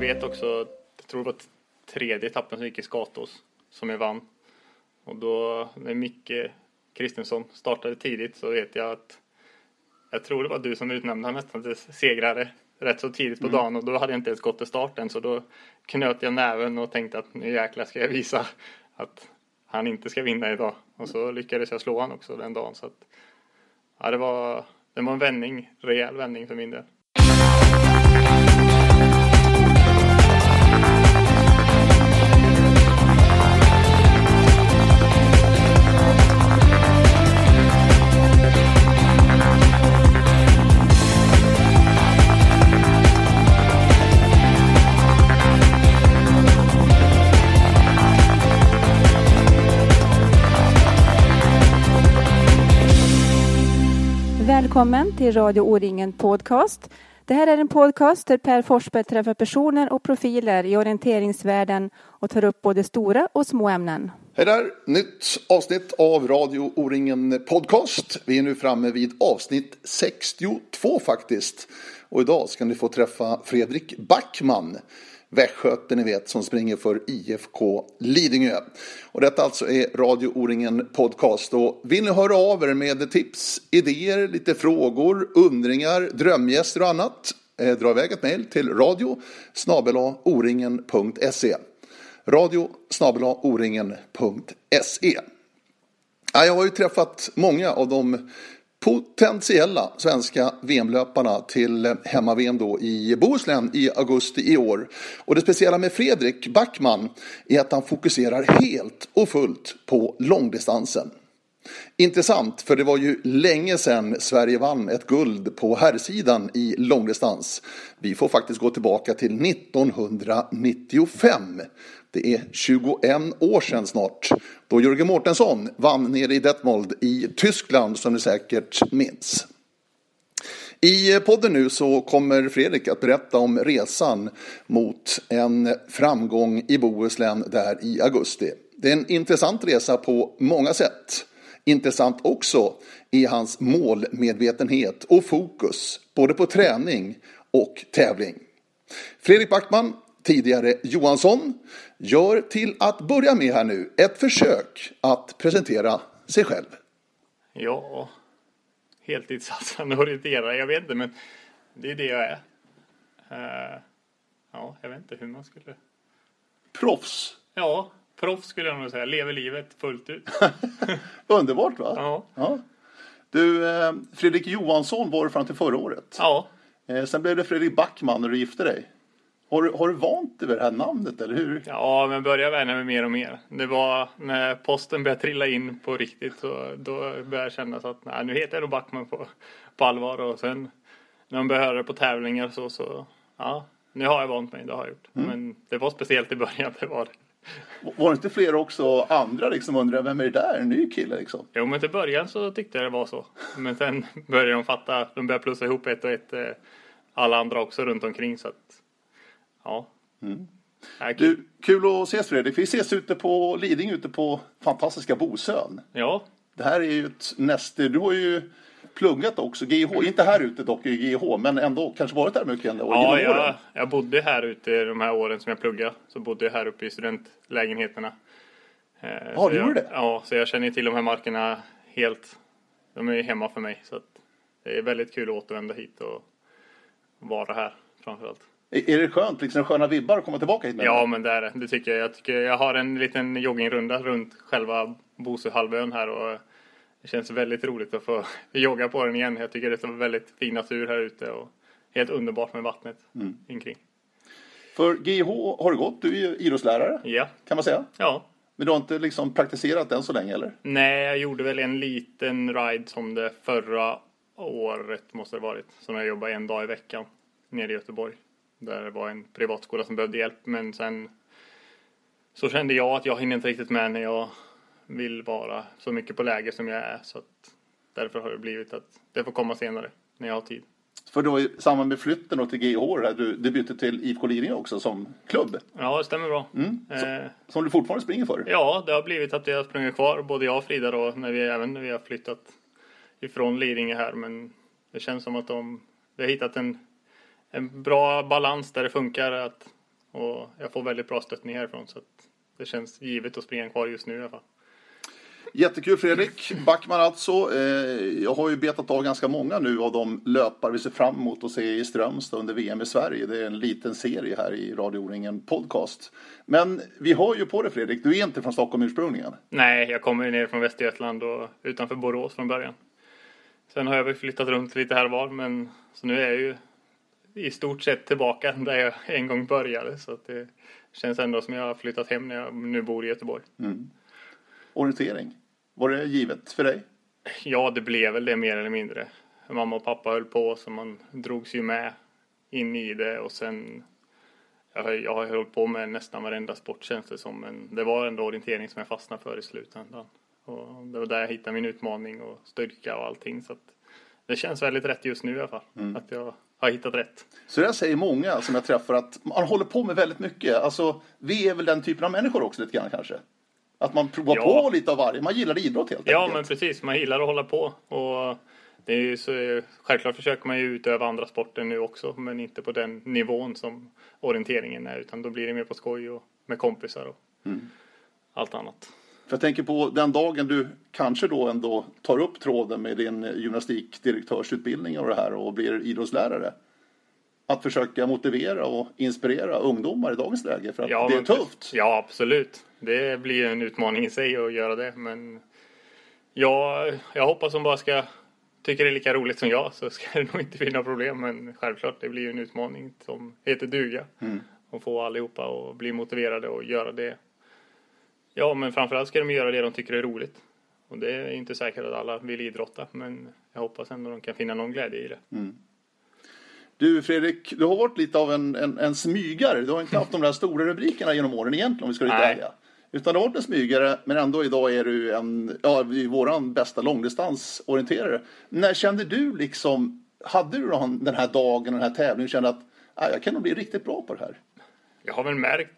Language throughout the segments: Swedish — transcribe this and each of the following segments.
jag vet också, jag tror det var tredje etappen som gick i Skatås som jag vann. Och då när Micke Kristensson startade tidigt så vet jag att jag tror det var du som utnämnde honom nästan till segrare rätt så tidigt på mm. dagen och då hade jag inte ens gått till starten så då knöt jag näven och tänkte att nu jäklar ska jag visa att han inte ska vinna idag. Och så lyckades jag slå honom också den dagen. Så att, ja, det, var, det var en vändning, rejäl vändning för min del. Välkommen till Radio O-ringen Podcast. Det här är en podcast där Per Forsberg träffar personer och profiler i orienteringsvärlden och tar upp både stora och små ämnen. Hej där! Nytt avsnitt av Radio O-ringen Podcast. Vi är nu framme vid avsnitt 62 faktiskt. Och idag ska ni få träffa Fredrik Backman. Västgöte ni vet som springer för IFK Lidingö. Och detta alltså är Radio O-ringen Podcast. Och vill ni höra av er med tips, idéer, lite frågor, undringar, drömgäster och annat. Eh, dra iväg ett mejl till radio oringen.se Radio oringen.se Jag har ju träffat många av de potentiella svenska VM-löparna till eh, hemma-VM då i Bohuslän i augusti i år. Och det speciella med Fredrik Backman är att han fokuserar helt och fullt på långdistansen. Intressant, för det var ju länge sedan Sverige vann ett guld på herrsidan i långdistans. Vi får faktiskt gå tillbaka till 1995. Det är 21 år sedan snart då Jörgen Mårtensson vann nere i Detmold i Tyskland som ni säkert minns. I podden nu så kommer Fredrik att berätta om resan mot en framgång i Bohuslän där i augusti. Det är en intressant resa på många sätt. Intressant också är hans målmedvetenhet och fokus både på träning och tävling. Fredrik Backman tidigare Johansson, gör till att börja med här nu ett försök att presentera sig själv. Ja, heltidssatsande orienterare, jag vet inte, men det är det jag är. Uh, ja, jag vet inte hur man skulle... Proffs? Ja, proffs skulle jag nog säga. Lever livet fullt ut. Underbart va? Ja. ja. Du, eh, Fredrik Johansson var du fram till förra året. Ja. Eh, sen blev det Fredrik Backman när du gifte dig. Har du, har du vant dig vid det här namnet eller hur? Ja, men börjar vänja mig mer och mer. Det var när posten började trilla in på riktigt så då började jag känna så att nej, nu heter jag nog Backman på, på allvar och sen när man började höra det på tävlingar så, så ja, nu har jag vant mig, det har jag gjort. Mm. Men det var speciellt i början, det var det. Var det inte fler också andra liksom undrade vem är det där, en ny kille liksom? Jo men till början så tyckte jag det var så. Men sen började de fatta, de började plussa ihop ett och ett, eh, alla andra också runt omkring så att Ja. Mm. Du, kul att ses Fredrik. Vi ses ute på Lidingö, ute på fantastiska Bosön. Ja. Det här är ju ett näste. Du har ju pluggat också, GH, inte här ute dock i GH, men ändå kanske varit där mycket ändå. Ja, jag, jag bodde här ute de här åren som jag pluggade. Så bodde jag här uppe i studentlägenheterna. Eh, ja, du gjorde det? Ja, så jag känner till de här markerna helt. De är hemma för mig. Så det är väldigt kul att återvända hit och vara här framförallt. Är det skönt, liksom sköna vibbar att komma tillbaka hit med? Ja, men det är det. Det tycker jag. Jag, tycker jag har en liten joggingrunda runt själva Bosöhalvön här och det känns väldigt roligt att få jogga på den igen. Jag tycker det är väldigt fin natur här ute och helt underbart med vattnet mm. omkring. För GH har du gått, du är idrottslärare. Ja. Kan man säga? Ja. Men du har inte liksom praktiserat den så länge eller? Nej, jag gjorde väl en liten ride som det förra året måste det varit. Som jag jobbade en dag i veckan nere i Göteborg. Där det var en privatskola som behövde hjälp men sen så kände jag att jag hinner inte riktigt med när jag vill vara så mycket på läger som jag är. Så att därför har det blivit att det får komma senare när jag har tid. För då i samband med flytten då till GH, där du, du bytte till IFK Lidingö också som klubb? Ja, det stämmer bra. Mm. Eh, som du fortfarande springer för? Ja, det har blivit att jag sprungit kvar, både jag och Frida då, när vi, även när vi har flyttat ifrån Lidingö här. Men det känns som att de, vi har hittat en en bra balans där det funkar att Och jag får väldigt bra stöttning härifrån så det känns givet att springa kvar just nu i alla fall. Jättekul Fredrik Backman alltså. Eh, jag har ju betat av ganska många nu av de löpare vi ser fram emot att se i Strömstad under VM i Sverige. Det är en liten serie här i Radio O-ringen Podcast. Men vi har ju på det Fredrik, du är inte från Stockholm ursprungligen. Nej, jag kommer ju ner från Västergötland och utanför Borås från början. Sen har jag väl flyttat runt lite här och var, men så nu är jag ju i stort sett tillbaka där jag en gång började. Så det känns ändå som jag har flyttat hem när jag nu bor i Göteborg. Mm. Orientering, var det givet för dig? Ja, det blev väl det mer eller mindre. Mamma och pappa höll på så man drogs ju med in i det och sen jag har, jag har hållit på med nästan varenda sport känns det som men det var ändå orientering som jag fastnade för i slutändan. Och det var där jag hittade min utmaning och styrka och allting så att det känns väldigt rätt just nu i alla fall. Mm. Att jag har hittat rätt. Så det säger många som jag träffar att man håller på med väldigt mycket. Alltså vi är väl den typen av människor också lite grann kanske? Att man provar ja. på lite av varje. Man gillar idrott helt enkelt. Ja, men precis. Man gillar att hålla på. Och det är ju så, självklart försöker man ju utöva andra sporter nu också, men inte på den nivån som orienteringen är, utan då blir det mer på skoj och med kompisar och mm. allt annat. För jag tänker på den dagen du kanske då ändå tar upp tråden med din gymnastikdirektörsutbildning och det här och blir idrottslärare. Att försöka motivera och inspirera ungdomar i dagens läge för att ja, det är tufft. Ja, absolut. Det blir en utmaning i sig att göra det, men ja, jag hoppas de bara ska tycker det är lika roligt som jag så ska det nog inte bli några problem. Men självklart, det blir ju en utmaning som heter duga. Mm. Och få allihopa att bli motiverade och göra det. Ja, men framförallt ska de göra det de tycker är roligt. Och det är inte säkert att alla vill idrotta, men jag hoppas ändå de kan finna någon glädje i det. Mm. Du Fredrik, du har varit lite av en, en, en smygare. Du har inte haft de där stora rubrikerna genom åren egentligen om vi ska vara lite ärliga. Utan du har varit en smygare, men ändå idag är du en, ja, våran bästa långdistansorienterare. När kände du liksom, hade du den här dagen, den här tävlingen, kände att ah, jag kan nog bli riktigt bra på det här? Jag har väl märkt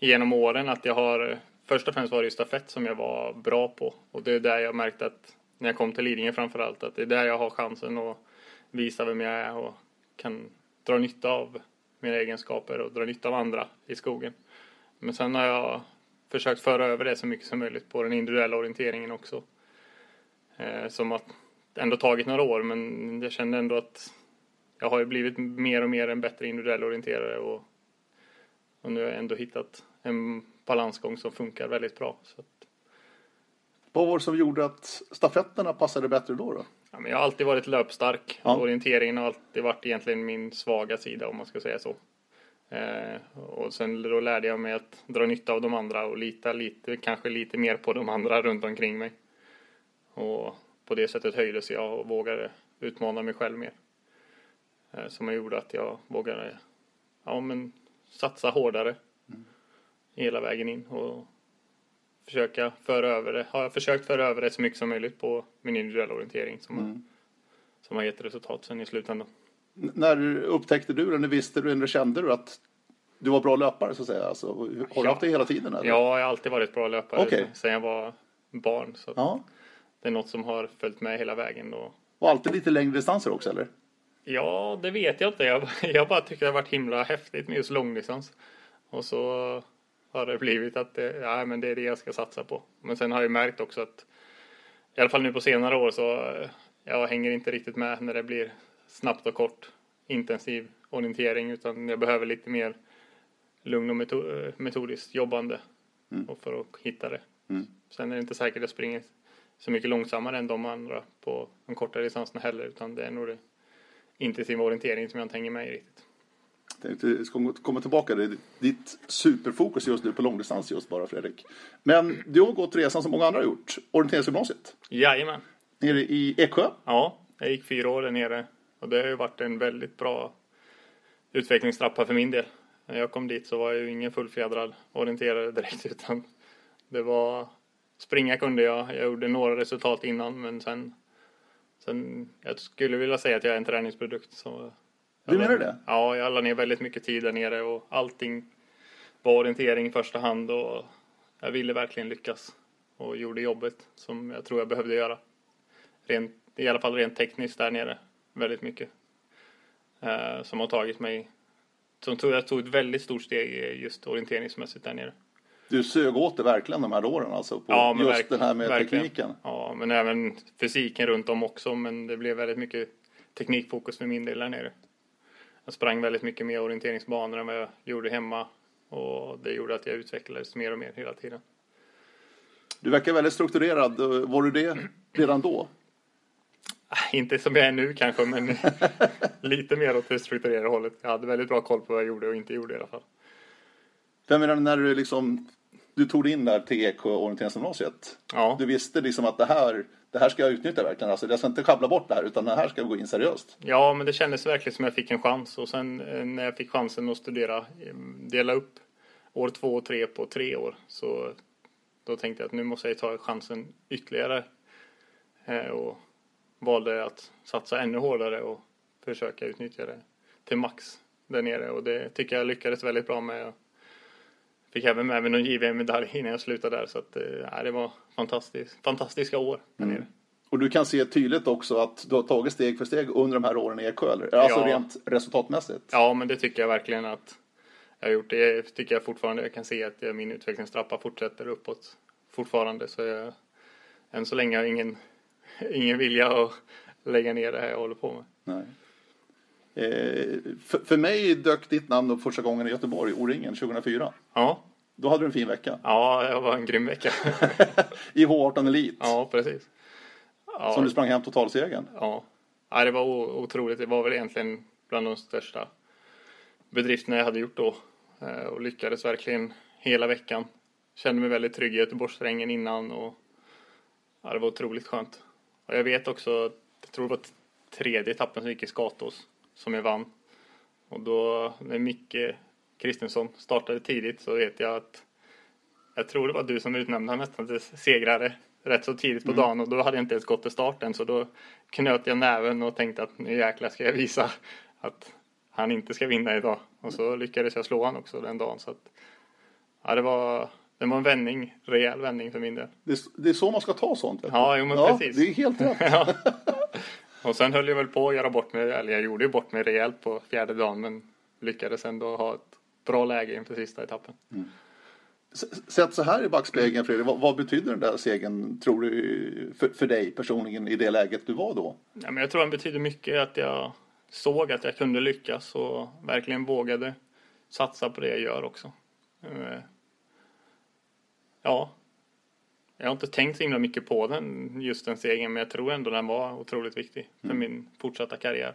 genom åren att jag har, först och främst var det stafett som jag var bra på. Och det är där jag märkte att, när jag kom till Lidingö framförallt, att det är där jag har chansen att visa vem jag är och kan dra nytta av mina egenskaper och dra nytta av andra i skogen. Men sen har jag försökt föra över det så mycket som möjligt på den individuella orienteringen också. Eh, som har ändå tagit några år men jag kände ändå att jag har ju blivit mer och mer en bättre individuell orienterare och, och nu har jag ändå hittat en balansgång som funkar väldigt bra. Så att... Vad var det som gjorde att stafetterna passade bättre då? då? Ja, men jag har alltid varit löpstark. Ja. Orienteringen har alltid varit egentligen min svaga sida om man ska säga så. Eh, och sen då lärde jag mig att dra nytta av de andra och lita lite, kanske lite mer på de andra runt omkring mig. Och på det sättet höjdes jag och vågade utmana mig själv mer. Eh, som gjorde att jag vågade ja, men, satsa hårdare. Hela vägen in och försöka föra över det. Har jag försökt föra över det så mycket som möjligt på min individuella orientering som, mm. har, som har gett resultat sen i slutändan. När upptäckte du, eller visste du, eller kände du att du var bra löpare så att säga? Alltså, har du ja. haft det hela tiden? Eller? Ja, jag har alltid varit bra löpare okay. sen jag var barn. Så ja. Det är något som har följt med hela vägen. Och... och alltid lite längre distanser också eller? Ja, det vet jag inte. Jag, jag bara tycker det har varit himla häftigt med just långdistans. Och så har det blivit att det, ja, men det är det jag ska satsa på. Men sen har jag märkt också att i alla fall nu på senare år så jag hänger inte riktigt med när det blir snabbt och kort intensiv orientering utan jag behöver lite mer lugn och metodiskt jobbande mm. för att hitta det. Mm. Sen är det inte säkert att jag springer så mycket långsammare än de andra på de kortare distanserna heller utan det är nog det intensiva orientering som jag inte hänger med i riktigt. Ska komma tillbaka till ditt superfokus just nu på långdistans just bara Fredrik. Men du har gått resan som många andra har gjort, orienteringsgymnasiet. Jajamän. Nere i Eksjö? Ja, jag gick fyra år där nere och det har ju varit en väldigt bra utvecklingstrappa för min del. När jag kom dit så var jag ju ingen fullfjädrad orienterare direkt utan det var springa kunde jag. Jag gjorde några resultat innan men sen, sen jag skulle vilja säga att jag är en träningsprodukt. Så du menar det? Ja, jag la ner väldigt mycket tid där nere och allting var orientering i första hand och jag ville verkligen lyckas och gjorde jobbet som jag tror jag behövde göra. Rent, I alla fall rent tekniskt där nere väldigt mycket. Eh, som har tagit mig som tog, jag tog ett väldigt stort steg just orienteringsmässigt där nere. Du sög åt det verkligen de här åren alltså? På Ja, just det här med verkligen. tekniken? Ja, men även fysiken runt om också. Men det blev väldigt mycket teknikfokus för min del där nere. Jag sprang väldigt mycket mer orienteringsbanor än vad jag gjorde hemma. Och det gjorde att jag utvecklades mer och mer hela tiden. Du verkar väldigt strukturerad. Var du det redan då? Inte som jag är nu kanske, men lite mer åt det strukturerade hållet. Jag hade väldigt bra koll på vad jag gjorde och inte gjorde i alla fall. För jag menar när du liksom du tog in där till Eksjö orienteringsgymnasiet. Ja. Du visste liksom att det här, det här ska jag utnyttja verkligen. Alltså, jag ska inte schabbla bort det här utan det här ska jag gå in seriöst. Ja, men det kändes verkligen som jag fick en chans. Och sen eh, när jag fick chansen att studera, eh, dela upp år två och tre på tre år. Så då tänkte jag att nu måste jag ta chansen ytterligare. Eh, och valde att satsa ännu hårdare och försöka utnyttja det till max där nere. Och det tycker jag lyckades väldigt bra med. Fick även med mig någon JVM-medalj innan jag slutade där. Så att, eh, det var fantastiskt, fantastiska år där nere. Och du kan se tydligt också att du har tagit steg för steg under de här åren i Eksjö. eller? Alltså Ja. rent resultatmässigt. Ja, men det tycker jag verkligen att jag har gjort. Det tycker jag fortfarande. Jag kan se att jag- min utvecklingstrappa fortsätter uppåt fortfarande. Så jag, än så länge har jag ingen, ingen vilja att lägga ner det här jag håller på med. Nej. Eh, för, för mig dök ditt namn upp första gången i Göteborg, O-ringen, 2004. Ja, Då hade du en fin vecka. ja, det var en grym vecka. I H18 Elite. ja, precis. Ja, Som du sprang hem totalsegern. ja. ja, det var otroligt. Det var väl egentligen bland de största bedrifterna jag hade gjort då. Eh, Och lyckades verkligen hela veckan. Kände mig väldigt trygg i Göteborgssträngen innan och ja, det var otroligt skönt. Och jag vet också, jag tror det var tredje etappen som gick i Skatås som jag vann. Och då när Micke Kristensson startade tidigt så vet jag att jag tror det var du som utnämnde honom nästan till segrare rätt så tidigt på dagen och då hade jag inte ens gått till starten så då knöt jag näven och tänkte att nu jäklar ska jag visa att han inte ska vinna idag. Och så lyckades jag slå han också den dagen så att ja, det var, det var en vändning, rejäl vändning för min del. Det är, det är så man ska ta sånt. vet du. Ja, jo, men ja precis. Det är helt rätt. Och sen höll jag väl på att göra bort mig, eller jag gjorde ju bort mig rejält på fjärde dagen men lyckades ändå ha ett bra läge inför sista etappen. S- Sett så här i backspegeln Fredrik, vad, vad betyder den där segern tror du för, för dig personligen i det läget du var då? Ja, men jag tror den betyder mycket att jag såg att jag kunde lyckas och verkligen vågade satsa på det jag gör också. Eh, Ja, jag har inte tänkt så himla mycket på den, just den segern, men jag tror ändå den var otroligt viktig för min fortsatta karriär.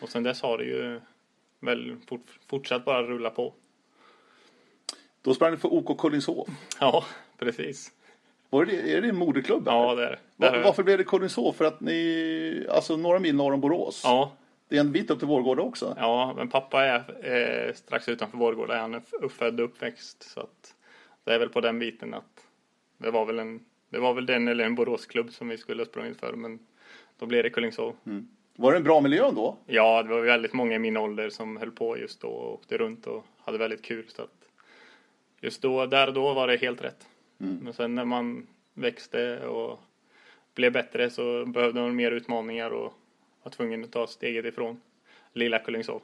Och sen dess har det ju väl fort, fortsatt bara rulla på. Då sprang du för OK Kullingshof. Ja, precis. Var det, är det en moderklubb? Ja, det är det. Var, varför blev det Kullingshof? För att ni, alltså några mil norr om Borås. Ja, Det är en bit upp till Vårgårda också. Ja, men pappa är eh, strax utanför Vårgårda. Han är uppfödd och uppväxt. Så att det är väl på den biten att det var väl en, det var väl den eller en Boråsklubb som vi skulle ha sprungit för. Men då blev det Kullingshov. Var det en bra miljö då? Ja, det var väldigt många i min ålder som höll på just då och åkte runt och hade väldigt kul. Så att just då, där och då var det helt rätt. Men sen när man växte och blev bättre så behövde man mer utmaningar och var tvungen att ta steget ifrån lilla Kullingshov.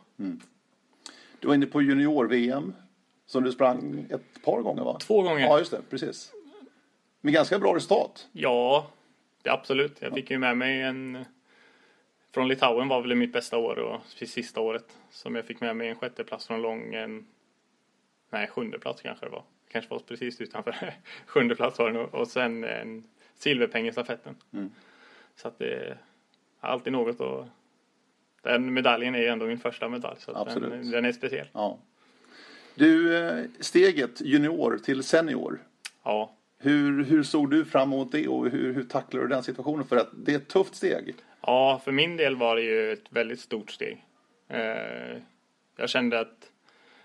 Du var inne på junior-VM som du sprang ett par gånger va? Två gånger. Ja, just det. Precis. Med ganska bra resultat. Ja, det absolut. Jag fick ju med mig en... Från Litauen var väl mitt bästa år och sista året som jag fick med mig en sjätteplats från lång, en... Nej, sjunde plats kanske det var. Kanske var precis utanför. sjunde plats var det nog. Och sen en silverpeng i stafetten. Så att det är alltid något och den medaljen är ju ändå min första medalj så Absolut. den, den är speciell. Ja. Du, eh, steget junior till senior. Ja, hur, hur såg du fram emot det och hur, hur tacklade du den situationen? För att det är ett tufft steg. Ja, för min del var det ju ett väldigt stort steg. Eh, jag kände att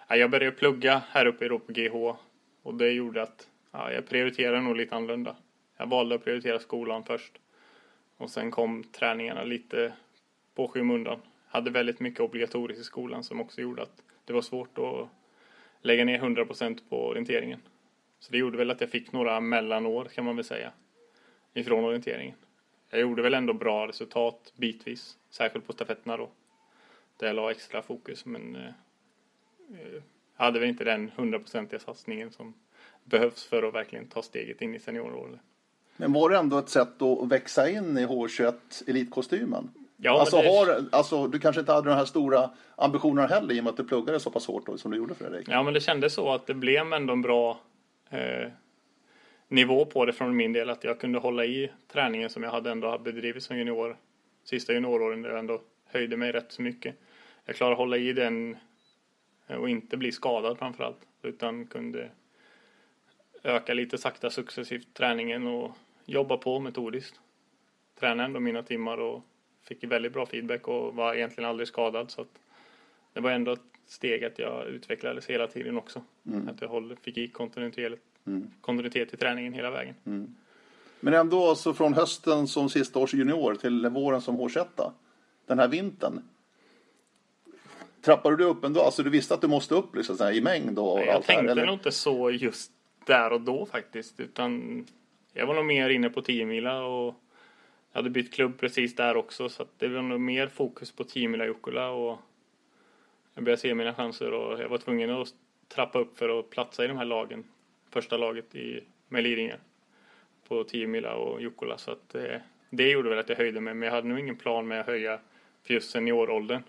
jag började plugga här uppe i på GH och det gjorde att ja, jag prioriterade nog lite annorlunda. Jag valde att prioritera skolan först och sen kom träningarna lite på skymundan. Jag Hade väldigt mycket obligatoriskt i skolan som också gjorde att det var svårt att lägga ner 100% på orienteringen. Så det gjorde väl att jag fick några mellanår kan man väl säga ifrån orienteringen. Jag gjorde väl ändå bra resultat bitvis, särskilt på stafetterna då. Där jag la extra fokus, men eh, eh, hade väl inte den hundraprocentiga satsningen som behövs för att verkligen ta steget in i seniorrollen. Men var det ändå ett sätt att växa in i H21 elitkostymen? Ja, alltså, det- har, alltså, du kanske inte hade de här stora ambitionerna heller i och med att du pluggade så pass hårt då, som du gjorde Fredrik. Ja, men det kändes så att det blev ändå en bra eh, nivå på det från min del. Att jag kunde hålla i träningen som jag hade ändå bedrivit som junior. Sista junioråren där jag ändå höjde mig rätt så mycket. Jag klarade att hålla i den eh, och inte bli skadad framförallt. Utan kunde öka lite sakta successivt träningen och jobba på metodiskt. Tränade ändå mina timmar och fick väldigt bra feedback och var egentligen aldrig skadad. Så att det var ändå ett steg att jag utvecklades hela tiden också. Att jag håll, fick i kontinuitet, kontinuitet i träningen hela vägen. Men ändå alltså från hösten som sista års junior till våren som H21. Den här vintern. Trappade du upp ändå? Alltså du visste att du måste upp liksom, så här, i mängd och Jag allt det här, tänkte eller? nog inte så just där och då faktiskt. Utan jag var nog mer inne på 10 mila och jag hade bytt klubb precis där också. Så det var nog mer fokus på 10 mila Jukkola och jag började se mina chanser och jag var tvungen att trappa upp för att platsa i de här lagen. Första laget i, med Lidingö på 10 mila och Jukkola. Så att det, det gjorde väl att jag höjde mig. Men jag hade nog ingen plan med att höja för just senioråldern.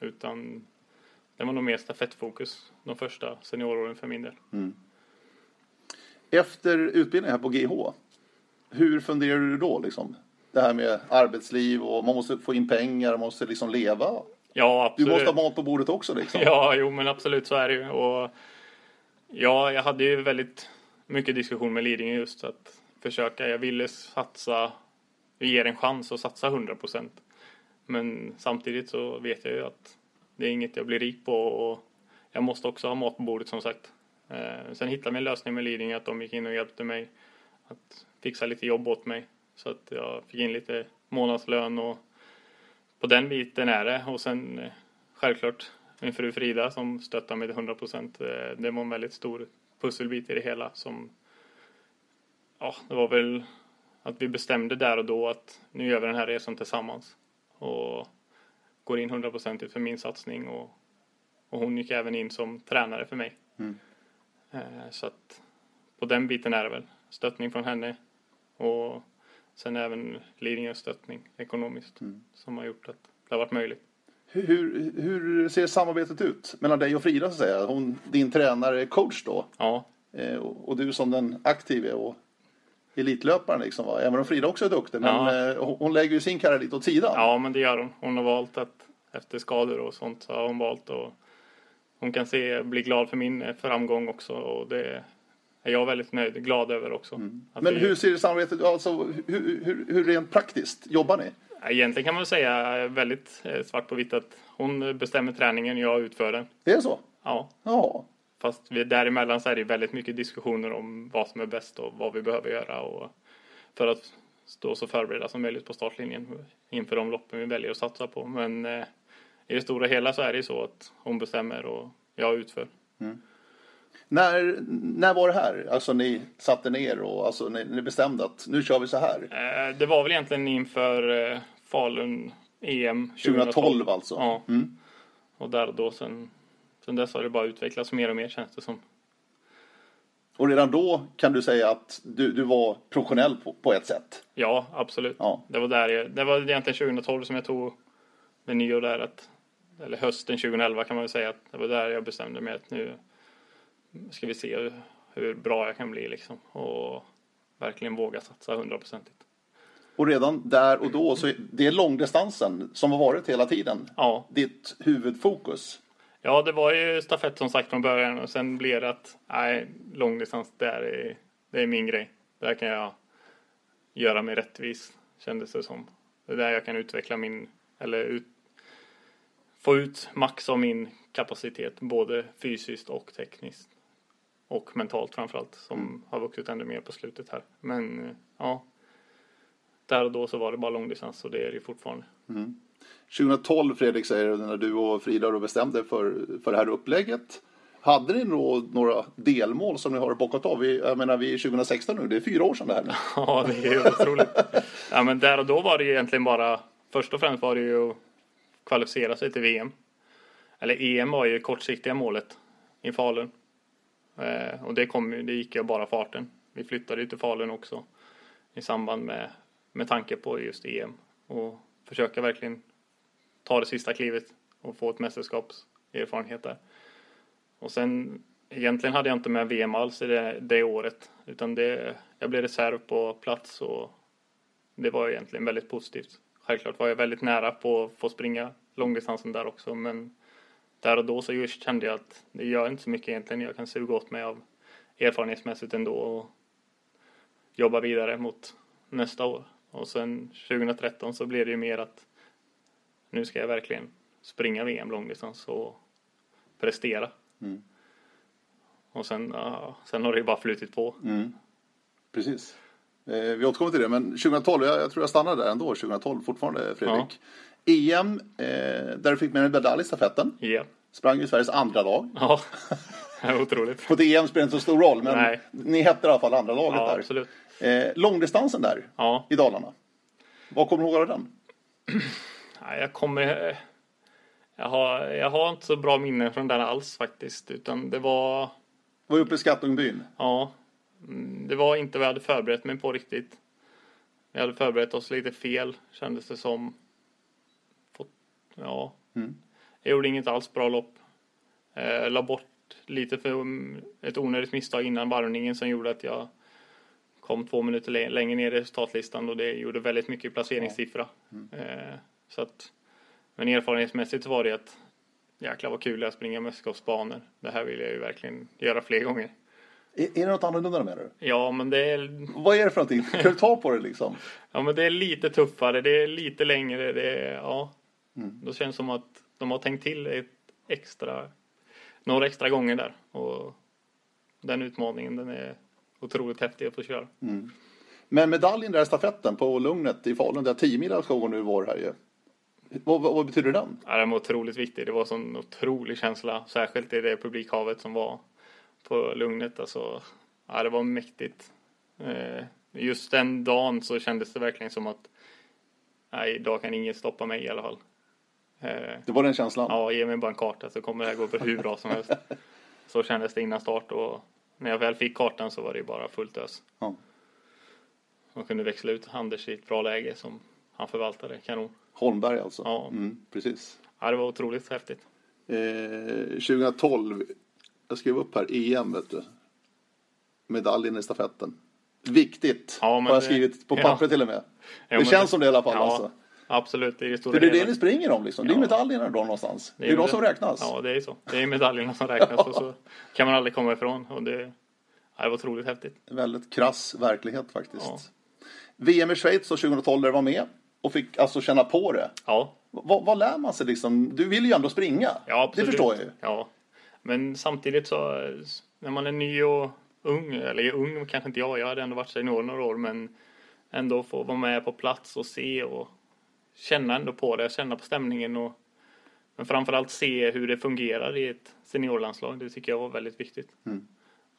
Utan det var nog mer stafettfokus de första senioråren för min del. Mm. Efter utbildningen här på GH, hur funderade du då liksom? Det här med arbetsliv och man måste få in pengar, man måste liksom leva. Ja, Du absolut. måste ha mat på bordet också liksom. Ja, jo, men absolut så är det ju. Och ja, jag hade ju väldigt mycket diskussion med Lidingö just att försöka. Jag ville satsa, ge en chans att satsa 100 procent. Men samtidigt så vet jag ju att det är inget jag blir rik på och jag måste också ha mat på bordet som sagt. Eh, sen hittade vi en lösning med Lidingö att de gick in och hjälpte mig att fixa lite jobb åt mig så att jag fick in lite månadslön och på den biten är det. Och sen eh, självklart min fru Frida som stöttar mig till 100 procent. Det var en väldigt stor pusselbit i det hela som ja, det var väl att vi bestämde där och då att nu gör vi den här resan tillsammans och går in 100 procentigt för min satsning och, och hon gick även in som tränare för mig. Eh, Så att på den biten är det väl stöttning från henne och sen även Lidingös stöttning ekonomiskt som har gjort att det har varit möjligt. Hur, hur, ser samarbetet ut mellan dig och Frida så att säga? Hon, din tränare, coach då, Ja, eh, och, och du som den aktive och elitlöparen liksom. Va? Även om Frida också är duktig, men eh, hon, hon lägger ju sin karriär lite åt sidan. Ja, men det gör hon. Hon har valt att efter skador och sånt så har hon valt att hon kan se, bli glad för min eh, framgång också och det är jag väldigt nöjd, glad över också. Mm. Men vi- hur ser samarbetet? Alltså, hur, hur, hur rent praktiskt jobbar ni? Egentligen kan man säga väldigt eh, svart på vitt att hon bestämmer träningen och jag utför den. Är det så? Ja, Ja. fast vi, däremellan så är det väldigt mycket diskussioner om vad som är bäst och vad vi behöver göra och för att stå så förberedda som möjligt på startlinjen inför de loppen vi väljer att satsa på. Men eh, i det stora hela så är det ju så att hon bestämmer och jag utför. När, när var det här? Alltså ni satte ner och alltså, ni, ni bestämde att nu kör vi så här. Eh, det var väl egentligen inför eh, Falun EM 2012. 2012 alltså? Ja. Mm. Och där då sen, sen dess har det bara utvecklats mer och mer känns det som. Och redan då kan du säga att du, du var professionell på, på ett sätt? Ja, absolut. Ja. Det var där jag, det var egentligen 2012 som jag tog med nyår där att, eller hösten 2011 kan man väl säga att det var där jag bestämde mig att nu ska vi se hur, hur bra jag kan bli liksom och verkligen våga satsa hundraprocentigt. Och redan där och då så det är långdistansen som har varit hela tiden Ja, ditt huvudfokus. ja, det var ju stafett som sagt från början och sen blev det att nej, långdistans det är, det är min grej. Där kan jag göra mig rättvis kändes det som. Det är där jag kan utveckla min, eller ut, få ut max av min kapacitet, både fysiskt och tekniskt. Och mentalt framförallt, som har vuxit ännu mer på slutet här. Men eh, ja, där och då så var det bara långdistans och det är det ju fortfarande. 2012 Fredrik säger du, när du och Frida då bestämde för, för det här upplägget. Hade ni då några delmål som ni har bockat av? Vi, jag menar vi är 2016 nu, det är fyra år sedan det här nu. Ja, det är otroligt. Ja, men där och då var det ju egentligen bara, först och främst var det ju att kvalificera sig till VM. eller EM var ju kortsiktiga målet i Falun. Eh, och det, kom, ju- det gick jag bara farten. Vi flyttade ju till Falun också i samband med, med tanke på just EM och försöka verkligen ta det sista klivet och få ett mästerskapserfarenhet där. Och sen egentligen hade jag inte med VM alls i det, det året utan det, jag blev reserv på plats och det var egentligen väldigt positivt. Självklart var jag väldigt nära på att få springa långdistansen där också men där och då så just kände jag att det gör inte så mycket egentligen. Jag kan suga åt mig av erfarenhetsmässigt ändå och jobba vidare mot nästa år. Och sen 2013 så blev det ju mer att nu ska jag verkligen springa VM långdistans och prestera. Mm. Och sen, ja, sen har det ju bara flutit på. Mm. Precis. Eh, vi återkommer till det, men 2012, jag, jag tror jag stannade där ändå, 2012 fortfarande Fredrik. EM, eh, där du fick med dig medalj i stafetten. Ja, Sprang ju Sveriges andra lag. ja. otroligt. På ett EM spelar det inte så stor roll, men Nej. ni hette i alla fall andra laget Ja, där. absolut. Eh, långdistansen där Ja, i Dalarna. Vad kommer du ihåg av den? Nej, jag kommer... Jag har, jag har inte så bra minnen från den alls faktiskt. Utan det var... Var uppe i Skattungbyn. Ja. mm, Det var inte vad jag hade förberett mig på riktigt. Vi hade förberett oss lite fel kändes det som. Ja. Mm. Jag gjorde inget alls bra lopp. Eh, la bort lite för mm, ett onödigt misstag innan varvningen som gjorde att jag kom två minuter lä- längre ner i resultatlistan och det gjorde väldigt mycket placeringssiffra. Eh, så att, men erfarenhetsmässigt så var det att jäklar vad kul det är att springa mästerskapsbanor. Det här vill jag ju verkligen göra fler gånger. Är, är det något annorlunda med det? Ja, men det är, Vad är det för någonting? Kan du ta på det liksom? ja, men det är lite tuffare, det är lite längre. Det är, ja, Mm. Då känns det som att de har tänkt till ett extra, några extra gånger där. Och den utmaningen, den är otroligt häftig att få köra. Men medaljen där i stafetten på Lugnet i Falun, där 10 mila ska gå nu i vår här ju. Vad, vad, betyder den? Ja, den var otroligt viktig. Det var sån otrolig känsla, särskilt i det publikhavet som var på Lugnet. Alltså, ja, det var mäktigt. Eh, Just den dagen så kändes det verkligen som att nej, idag kan ingen stoppa mig i alla fall. Eh, Det var den känslan? Ja, ge mig bara en karta så kommer det här gå för hur bra som helst. Så kändes det innan start och när jag väl fick kartan så var det ju bara fullt ös. Ja. Man kunde växla ut Anders i ett bra läge som han förvaltade kanon. Holmberg alltså? Ja. Mm, precis. Ja, det var otroligt häftigt. Eh, 2012, jag skrev upp här, EM vet du. Medaljen i stafetten. Viktigt, Ja, har jag det- skrivit på ja. papper till och med. Ja, det känns det- som det i alla fall Ja, alltså. Absolut. Det är det stora För det är det ni springer om liksom. Det är medaljerna då någonstans. Det är, ju de det- som räknas. Ja, det är så. Det är medaljerna som räknas och så kan man aldrig komma ifrån. Och det, ja, det var otroligt häftigt. En väldigt krass verklighet faktiskt. Ja. VM i Schweiz då 2012 där du var med och fick alltså känna på det. Ja, Vad, vad lär man sig liksom? Du vill ju ändå springa. Ja, absolut. Det förstår jag ju. Ja, men samtidigt så när man är ny och ung, eller ung kanske inte jag, jag hade ändå varit senior några år, men ändå få vara med på plats och se och känna ändå på det, känna på stämningen och men framförallt se hur det fungerar i ett seniorlandslag. Det tycker jag var väldigt viktigt. Mm.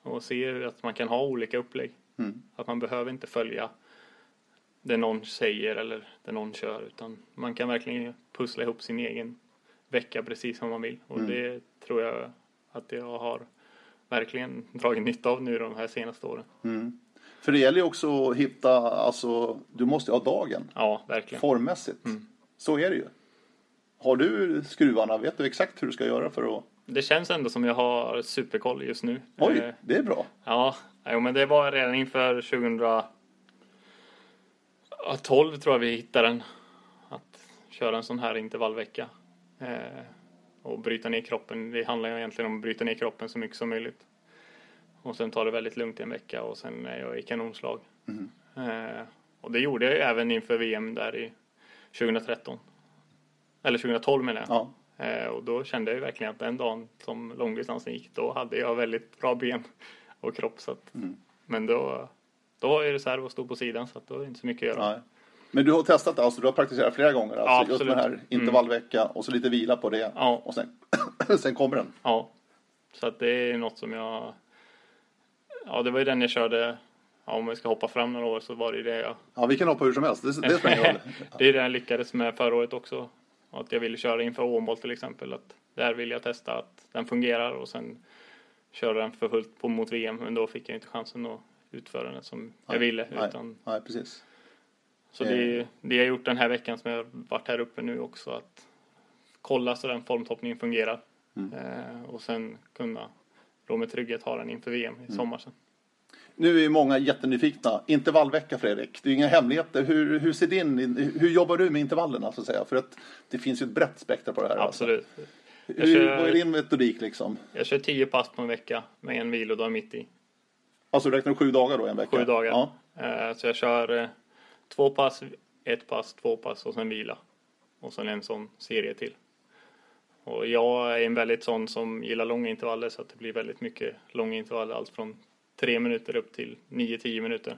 Och se att man kan ha olika upplägg. Mm. Att man behöver inte följa det någon säger eller det någon kör utan man kan verkligen pussla ihop sin egen vecka precis som man vill och Mm. det tror jag att jag har verkligen dragit nytta av nu de här senaste åren. Mm. För det gäller ju också att hitta, alltså du måste ha dagen Ja, verkligen. formmässigt. Mm. Så är det ju. Har du skruvarna? Vet du exakt hur du ska göra för att... Det känns ändå som jag har superkoll just nu. Oj, Eh, det är bra. Ja, jo, men det var redan inför 2012 tror jag vi hittade den. Att köra en sån här intervallvecka. Eh, och bryta ner kroppen. Det handlar ju egentligen om att bryta ner kroppen så mycket som möjligt. Och sen ta det väldigt lugnt i en vecka och sen är jag i kanonslag. Eh, och det gjorde jag ju även inför VM där i 2013. Eller 2012 menar jag. Ja. Eh, och då kände jag ju verkligen att den dagen som långdistansen gick, då hade jag väldigt bra ben och kropp. Så att, Mm. Men då, då var jag reserv och stod på sidan så att då var det inte så mycket att göra. Nej. Men du har testat det, alltså du har praktiserat flera gånger? Alltså, Ja, just absolut. den här intervallvecka och så lite vila på det. Ja. Och sen, sen kommer den. Ja, så att det är något som jag... Ja, det var ju den jag körde. Ja, om vi ska hoppa fram några år så var det ju det jag... Ja, vi kan hoppa hur som helst. Det, det spelar ingen roll. det är det jag lyckades med förra året också. Att jag ville köra inför Åmål till exempel. Att där vill jag testa att den fungerar och sen köra den för fullt på mot VM. Men då fick jag inte chansen att utföra den som jag ville. Nej, Utan, nej, precis. så det, det jag gjort den här veckan som jag varit här uppe nu också att kolla så den formtoppningen fungerar. Mm. Eh, och sen kunna då med trygghet ha den inför VM Mm. i sommar sen. Nu är ju många jättenyfikna. Intervallvecka Fredrik, det är inga hemligheter. Hur, hur ser din, hur jobbar du med intervallerna så att säga? För att det finns ju ett brett spektra på det här. alltså. Absolut. Hur, kör- Vad är din metodik liksom? Jag kör tio pass på en vecka med en vilodag mitt i. Alltså räknar du sju dagar då en vecka? Sju dagar. Ja. Eh, Så jag kör eh, två pass, ett pass, två pass och sen vila. Och sen en sån serie till. Och jag är en väldigt sån som gillar långa intervaller så att det blir väldigt mycket långa intervaller. Allt från tre minuter upp till nio, tio minuter.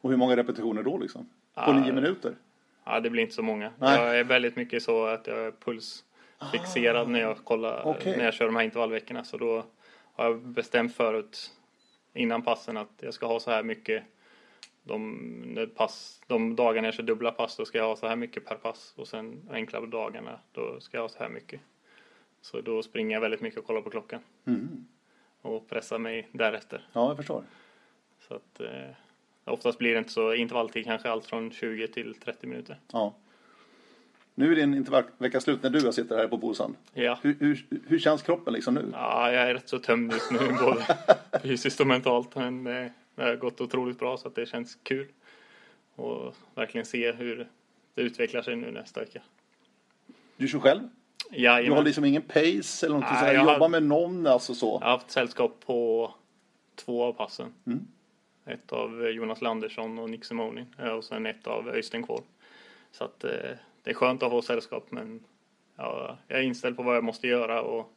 Och hur många repetitioner då liksom? På Ah, nio minuter? Ja, det blir inte så många. Nej. Jag är väldigt mycket så att jag är pulsfixerad när jag kollar, Okej. när jag kör de här intervallveckorna. Så då har jag bestämt förut innan passen att jag ska ha så här mycket. De, pass, de dagarna jag kör dubbla pass då ska jag ha så här mycket per pass och sen enklare dagarna då ska jag ha så här mycket. Så då springer jag väldigt mycket och kollar på klockan Mm. och pressar mig därefter. Ja, jag förstår. Så att eh, oftast blir det inte så intervalltid kanske allt från 20 till 30 minuter. Ja. Nu är din intervallvecka slut när du sitter här på Bosan. Ja. Hur, hur, hur känns kroppen liksom nu? Ja, jag är rätt så tömd just nu, både fysiskt och mentalt. Men eh, det har gått otroligt bra så att det känns kul. Och verkligen se hur det utvecklar sig nu nästa vecka. Du kör själv? Du Jajamän. har liksom ingen pace eller någonting Nej, sådär? jag har- Jobbar med någon alltså så? Jag har haft sällskap på två av passen. Mm. Ett av Jonas Landersson och Nick Simonin eh, och sen ett av Öystein Kvål. Så att eh, det är skönt att ha sällskap men ja, jag är inställd på vad jag måste göra och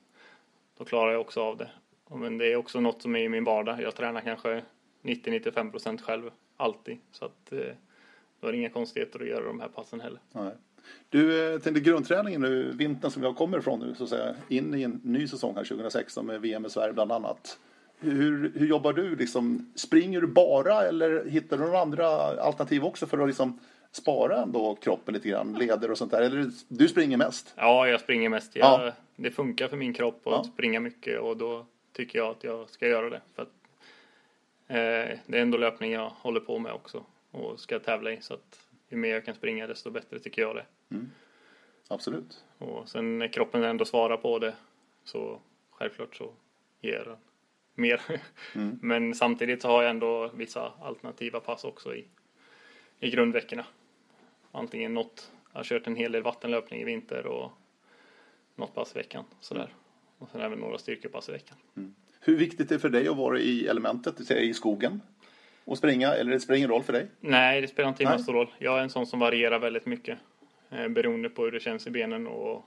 då klarar jag också av det. Men det är också något som är i min vardag. Jag tränar kanske 90-95 procent själv alltid så att eh, då är det inga konstigheter att göra de här passen heller. Nej. Du, eh, tänkte grundträningen nu, vintern som jag kommer ifrån nu, så att säga, in i en ny säsong här 2016 med VM i Sverige bland annat. Hur, hur jobbar du liksom? Springer du bara eller hittar du några andra alternativ också för att liksom spara ändå kroppen lite grann, leder och sånt där? Eller du springer mest? Ja, jag springer mest. Jag, Ja. Det funkar för min kropp att Ja. springa mycket och då tycker jag att jag ska göra det. För att, eh, det är ändå löpning jag håller på med också och ska tävla i. Så att ju mer jag kan springa desto bättre tycker jag det. Absolut. Och sen när kroppen ändå svarar på det så självklart så ger den mer. Mm. Men samtidigt så har jag ändå vissa alternativa pass också i, i grundveckorna. Antingen något, jag har kört en hel del vattenlöpning i vinter och något pass i veckan sådär. Och sen även några styrkepass i veckan. Hur viktigt är det för dig att vara i elementet, i skogen och springa? Eller det spelar ingen roll för dig? Nej, det spelar inte himla stor roll. Jag är en sån som varierar väldigt mycket. Eh, beroende på hur det känns i benen och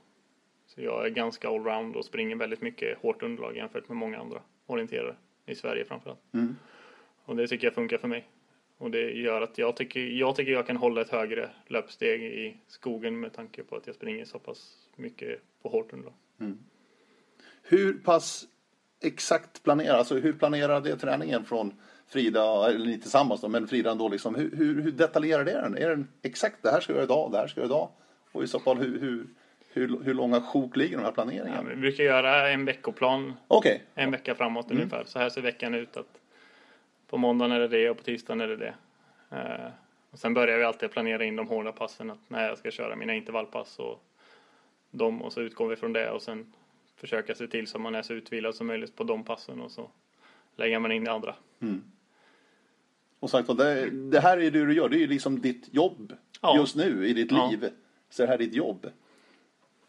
så jag är ganska allround och springer väldigt mycket hårt underlag jämfört med många andra orienterare i Sverige framförallt. Mm. Och det tycker jag funkar för mig. Och det gör att jag tycker, jag tycker jag kan hålla ett högre löpsteg i skogen med tanke på att jag springer så pass mycket på hårt underlag. Hur pass exakt planerar, alltså hur planerade är träningen från Frida, eller ni tillsammans då, men Frida ändå liksom, hur, hur, hur detaljerad är den? Är den exakt, det här ska jag göra idag, det här ska jag göra idag? Och i så fall, hur, hur, hur, hur långa sjok ligger de här Ja, planeringarna? men vi brukar göra en veckoplan Okej, en vecka framåt Mm. ungefär. Så här ser veckan ut. att På måndagen är det det och på tisdagen är det det. Eh, och sen börjar vi alltid planera in de hårda passen. Att när jag ska köra mina intervallpass och dem och så utgår vi från det och sen försöka se till så man är så utvilad som möjligt på de passen och så lägger man in det andra. Och sagt det, det här är det du gör, det är ju liksom ditt jobb Ja. just nu i ditt Ja. liv. Så det här är ditt jobb.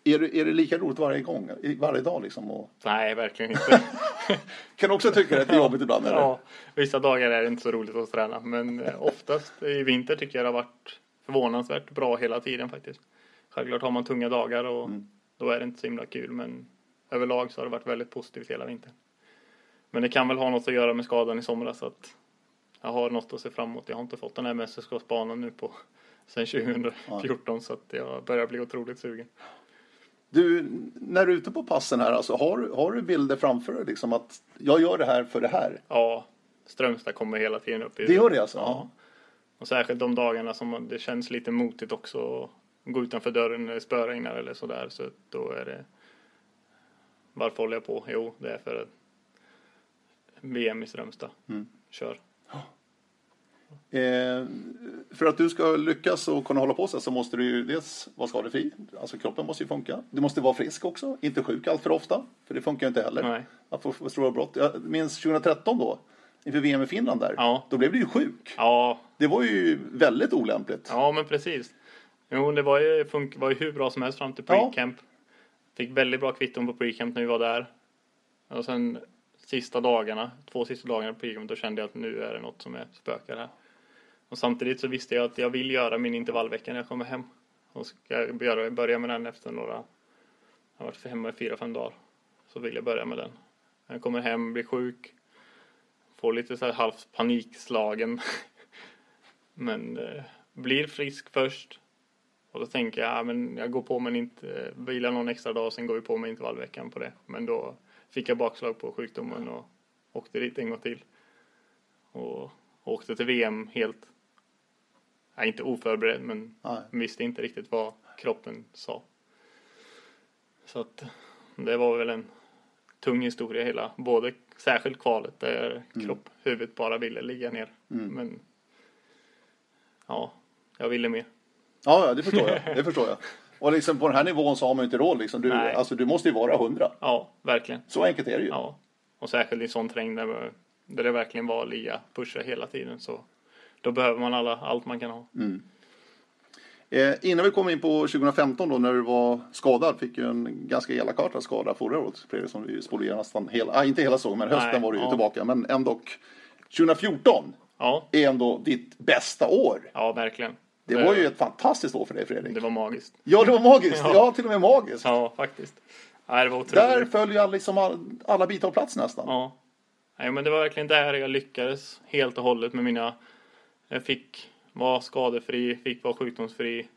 Är det, är det lika roligt varje gång, varje dag liksom? Och, Nej, verkligen inte. kan du också tycka att det är jobbigt ibland? Eller? ja, vissa dagar är det inte så roligt att träna men eh, oftast i vinter tycker jag det har varit förvånansvärt bra hela tiden faktiskt. Självklart har man tunga dagar och då är det inte så himla kul men överlag så har det varit väldigt positivt hela vintern. Men det kan väl ha något att göra med skadan i somras så att jag har något att se fram emot. Jag har inte fått den här mästerskapsbanan nu på sen 2014 så att jag börjar bli otroligt sugen. Du, när du är ute på passen här, alltså, har, du- har du bilder framför dig? Liksom att jag gör det här för det här? Ja, Strömstad kommer hela tiden upp i Det gör det alltså? Ja. Och särskilt de dagarna som det känns lite motigt också att gå utanför dörren när det spöregnar eller sådär. Så då är det Varför håller jag på? Jo, det är för att VM i Strömstad. Mm. Kör. Eh, för att du ska lyckas och kunna hålla på sig så måste du ju dels vara skadefri. Alltså kroppen måste ju funka. Du måste vara frisk också. Inte sjuk allt för ofta. För det funkar ju inte heller. Nej. Att få stora brott. Jag minns 2013 då. Inför VM i Finland där. Ja. Då blev du ju sjuk. Ja, Det var ju väldigt olämpligt. ja men precis. Jo, det var ju, funk- var ju hur bra som helst fram till Ja. pre-camp. Fick väldigt bra kvitton på pre-camp när vi var där. Och sen sista dagarna, två sista dagarna på pre-camp, då kände jag att nu är det något som är spökar här. Och samtidigt så visste jag att jag vill göra min intervallvecka när jag kommer hem. Och ska jag börja, med den efter några, jag har varit hemma i fyra, fem dagar. Så vill jag börja med den. Jag kommer hem, blir sjuk, får lite så här halvt panikslagen. Men eh, blir frisk först. Och då tänker jag, ja, men jag går på men inte, vilar någon extra dag och sen går vi på med intervallveckan på det. Men då fick jag bakslag på sjukdomen och åkte dit en gång till. Och åkte till VM helt, ja, inte oförberedd men Nej. visste inte riktigt vad kroppen sa. Så att det var väl en tung historia hela, både särskilt kvalet där kropp, huvudet bara ville ligga ner. Men ja, jag ville mer. Ja, ja, det förstår jag. Det förstår jag. Och liksom på den här nivån så har man ju inte råd liksom. Du, Nej. alltså, du måste ju vara hundra. Ja, verkligen. Så enkelt är det ju. Ja, och särskilt i sån terräng där, där det verkligen var ligga, pusha hela tiden så då behöver man alla, allt man kan ha. Eh, innan vi kommer in på 2015 då när du var skadad, fick ju en ganska elakartad skada förra året. Fredrik, som vi spolierade nästan hela, ah, inte hela säsongen, men hösten Nej, var du ju ja. tillbaka. Men ändå. 2014 Ja, är ändå ditt bästa år. ja verkligen. Det var ju ett fantastiskt år för dig Fredrik. det var magiskt. Ja, det var magiskt. Ja. Ja, till och med magiskt. Ja, faktiskt. Nej, det var otroligt. Där följer alla, liksom all, alla bitar av plats nästan. Ja. Nej, men det var verkligen där jag lyckades helt och hållet med mina... Jag fick vara skadefri, fick vara sjukdomsfri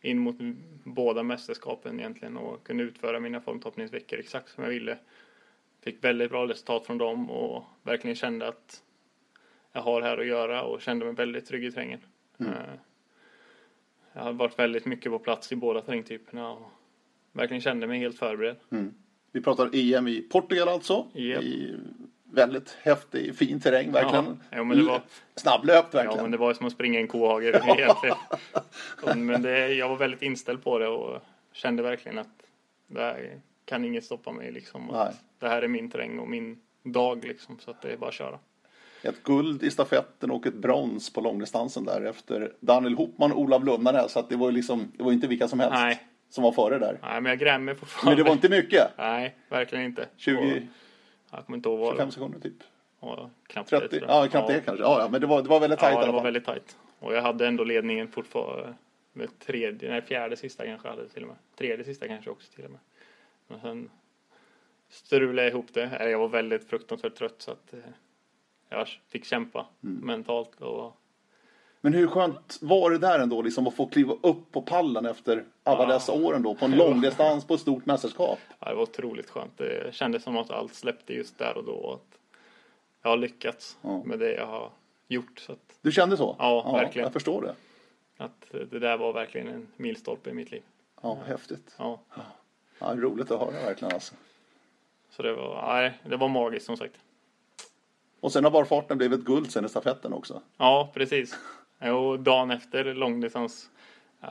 in mot båda mästerskapen egentligen och kunde utföra mina formtoppningsveckor exakt som jag ville. Fick väldigt bra resultat från dem och verkligen kände att jag har här att göra och kände mig väldigt trygg i terrängen. Eh, Jag har varit väldigt mycket på plats i båda terrängtyperna och verkligen kände mig helt förberedd. Vi pratar EM i Portugal alltså. Japp. I väldigt häftig, fin terräng verkligen. Ja, ja, men det var- Snabblöpt Ja, verkligen. men det var som att springa en kohage egentligen. Men det, jag var väldigt inställd på det och kände verkligen att det här kan inget stoppa mig liksom. Att det här är min terräng och min dag liksom. Så att det är bara att köra. Ett guld i stafetten och ett brons på långdistansen där efter Daniel Hopman och Olav Lundarnäs. Så att det var ju liksom, det var inte vilka som helst Nej. som var före där. Nej, men jag grämer fortfarande. Men det var inte mycket. Nej, verkligen inte. 20, Och, jag kommer inte ihåg vad 25 det sekunder typ. var. Knappt det, 30, tror jag. ja knappt det kanske. Ja, ja, men det var, det var väldigt tajt Ja, det var väldigt tajt. Och jag hade ändå ledningen fortfarande med tredje, nej fjärde sista kanske hade till och med. Tredje sista kanske också till och med. Men sen strulade jag ihop det. Jag var väldigt fruktansvärt trött så att eh, jag fick kämpa Mm. mentalt och Men hur skönt var det där ändå liksom att få kliva upp på pallen efter alla Ja. dessa åren då på en långdistans på ett stort mästerskap? ja, det var otroligt skönt. Det kändes som att allt släppte just där och då. och Att jag har lyckats Ja. med det jag har gjort. Så att, Du kände så? Ja, verkligen. Jag förstår det. att det där var verkligen en milstolpe i mitt liv. Ja, häftigt. Ja. Ja, roligt att höra verkligen alltså. Så det var, nej, det var magiskt som sagt. Och sen har bara farten blivit guld sen i stafetten också. Ja, precis. Och dagen efter långdistans. Jag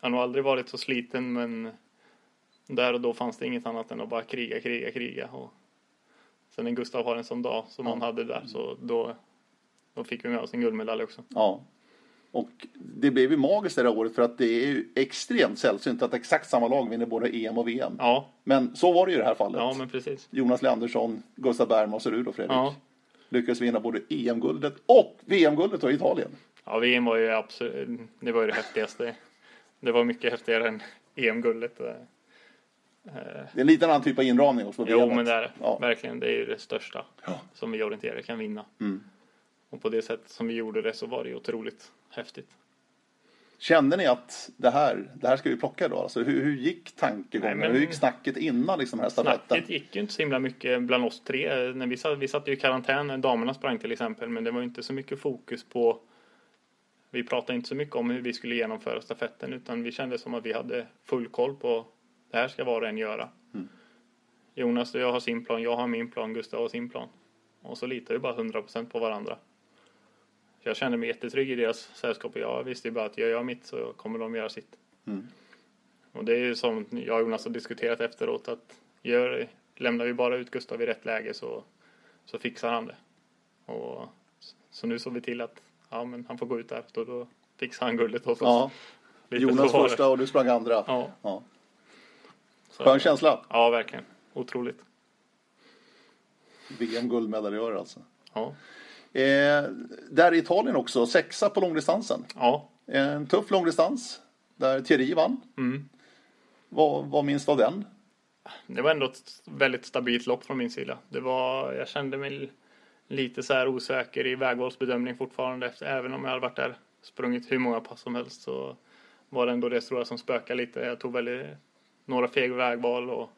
har nog aldrig varit så sliten men där och då fanns det inget annat än att bara kriga, kriga, kriga. Och sen när Gustav har en sån dag som han hade där så då, då fick vi med oss en guldmedalj också. Ja. Och det blev ju magiskt det där året för att det är ju extremt sällsynt att exakt samma lag vinner både EM och VM. Ja, Men så var det ju i det här fallet. ja men precis. Jonas Leandersson, Gustav Bergman och så du då Fredrik. Ja. Lyckades vinna både EM-guldet och VM-guldet i Italien. Ja, VM var ju absolut, det var ju det häftigaste. Det var mycket häftigare än EM-guldet. Det är en liten annan typ av inramning också Jo, men det är det. Ja. Verkligen, det är ju det största Ja. som vi orienterare kan vinna. Mm. Och på det sättet som vi gjorde det så var det ju otroligt häftigt. Kände ni att det här, det här ska vi plocka då? Alltså, hur, hur gick tankegången? Nej, men- Hur gick snacket innan liksom, den här stafetten? Snacket gick ju inte så himla mycket bland oss tre. När vi, satt, vi satt ju i karantän när damerna sprang till exempel. Men det var inte så mycket fokus på... Vi pratade inte så mycket om hur vi skulle genomföra stafetten. Utan vi kände som att vi hade full koll på det här ska var och en göra. Jonas och jag har sin plan, jag har min plan, Gustav har sin plan. Och så litar vi bara 100% på varandra. Så jag kände mig jättetrygg i deras sällskap och jag visste ju bara att gör jag mitt så kommer de göra sitt. Mm. Och det är ju som jag och Jonas har diskuterat efteråt att gör, lämnar vi bara ut Gustav i rätt läge så, så fixar han det. Och, så nu såg vi till att ja, men han får gå ut där, då, då fixar han guldet hos oss. Ja. Lite Jonas första och du sprang andra. Ja, Ja. så, Skön känsla. ja, verkligen. Otroligt. VM-guldmedaljör alltså. Ja. Eh, där i Italien också, sexa på långdistansen. ja. En tuff långdistans där Thierry vann. Mm. Vad, vad minns du av den? Det var ändå ett väldigt stabilt lopp från min sida. Det var, jag kände mig lite så här osäker i vägvalsbedömning fortfarande. Efter, även om jag hade varit där sprungit hur många pass som helst så var det ändå det stora som spökade lite. Jag tog väldigt, några feg vägval och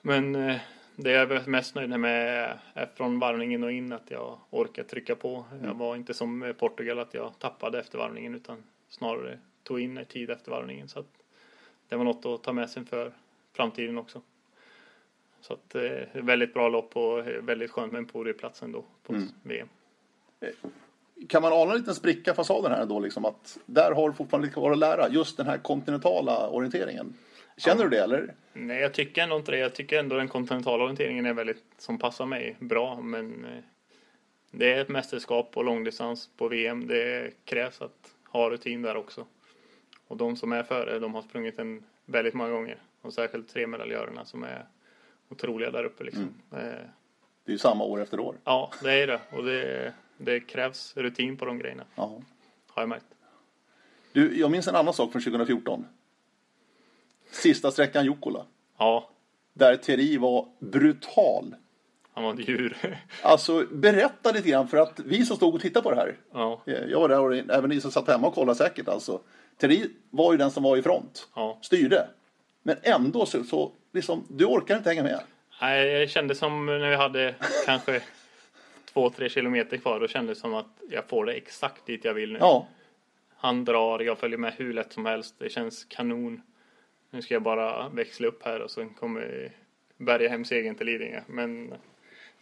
men eh, det jag är mest nöjd med är från varvningen och in att jag orkar trycka på. Jag var inte som Portugal att jag tappade efter varvningen utan snarare tog in i tid efter varvningen. Så det var något att ta med sig för framtiden också. Så att eh, väldigt bra lopp och väldigt skönt med en podieplats ändå på Mm. VM. Kan man ana en liten spricka i fasaden här då liksom att där har du fortfarande lite kvar att lära just den här kontinentala orienteringen. Känner du det eller? Nej, jag tycker ändå inte det. Jag tycker ändå den kontinentala orienteringen är väldigt, som passar mig bra. Men eh, det är ett mästerskap på långdistans på VM. Det krävs att ha rutin där också. Och de som är före, de har sprungit en väldigt många gånger. Och särskilt tre medaljörerna som är otroliga där uppe liksom. Eh, Det är ju samma år efter år. Ja, det är det. Och det, det krävs rutin på de grejerna, Ja. har jag märkt. Du, jag minns en annan sak från 2014. Sista sträckan Jukkola. Ja, Där Thierry var brutal. han var ett djur. Alltså berätta lite grann för att vi som stod och tittade på det här. ja, eh, Jag var där och även ni som satt hemma och kollade säkert alltså. Thierry var ju den som var i front. ja. Styrde. Men ändå så, så liksom, du orkar inte hänga med. Nej, jag kände som när vi hade kanske två, tre kilometer kvar. Då kändes det som att jag får det exakt dit jag vill nu. Ja, Han drar, jag följer med hur lätt som helst. Det känns kanon. Nu ska jag bara växla upp här och sen kommer bärga hem segern till Lidingö. Men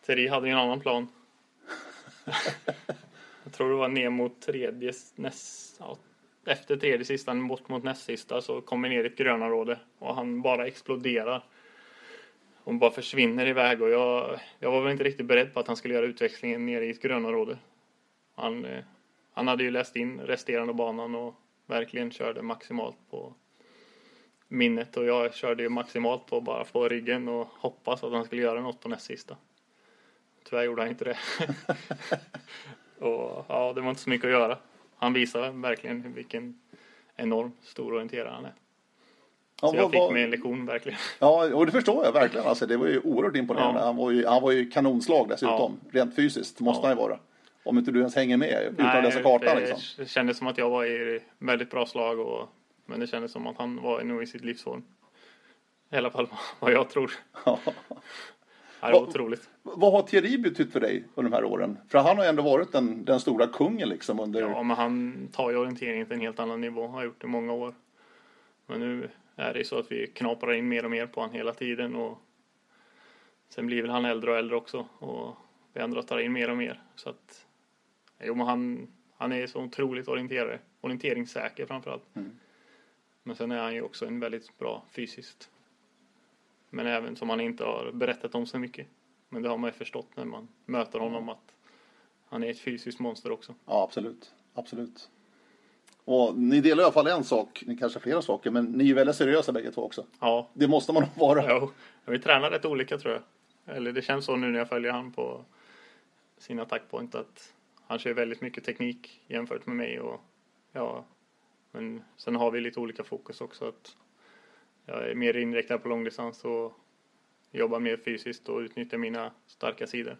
Thierry hade ju en annan plan. jag tror det var ner mot tredje, näst, ja, efter tredje sista, bort mot näst sista så kommer ner i ett grönområde och han bara exploderar. Och bara försvinner iväg och jag, jag var väl inte riktigt beredd på att han skulle göra utväxlingen ner i ett grönområde. Han, eh, han hade ju läst in resterande banan och verkligen körde maximalt på minnet och jag körde ju maximalt på bara få ryggen och hoppas att han skulle göra något på näst sista. Tyvärr gjorde han inte det. och ja, det var inte så mycket att göra. Han visade verkligen vilken enorm stor orienterare han är. ja, Så jag vad- fick vad- mig en lektion verkligen. ja och det förstår jag verkligen. Alltså, det var ju oerhört imponerande. Ja. Han, var ju, han var ju kanonslag dessutom. Rent fysiskt måste Ja. han ju vara. Om inte du ens hänger med utan att läsa kartan det liksom. kändes som att jag var i väldigt bra slag och men det kändes som att han var nog i sitt livsform. I alla fall vad jag tror. Ja. Det var Vad- otroligt. Vad har Thierry betytt för dig under de här åren? För han har ju ändå varit den, den stora kungen liksom under... Ja, men han tar ju orienteringen till en helt annan nivå. Har gjort det i många år. Men nu är det så att vi knaprar in mer och mer på han hela tiden och sen blir väl han äldre och äldre också och vi andra tar in mer och mer. Så att jo, men han, han är så otroligt orienterare. Orienteringssäker framförallt. Mm. Men sen är han ju också en väldigt bra fysiskt. Men även som han inte har berättat om så mycket. Men det har man ju förstått när man möter honom att han är ett fysiskt monster också. Ja, absolut. Absolut. Och ni delar i alla fall en sak, ni kanske har flera saker, men ni är ju väldigt seriösa bägge två också. Ja, Det måste man nog vara. Jo, vi tränar rätt olika tror jag. Eller det känns så nu när jag följer han på sin attackpoint att han kör väldigt mycket teknik jämfört med mig och ja, men sen har vi lite olika fokus också att jag är mer inriktad på långdistans och jobbar mer fysiskt och utnyttjar mina starka sidor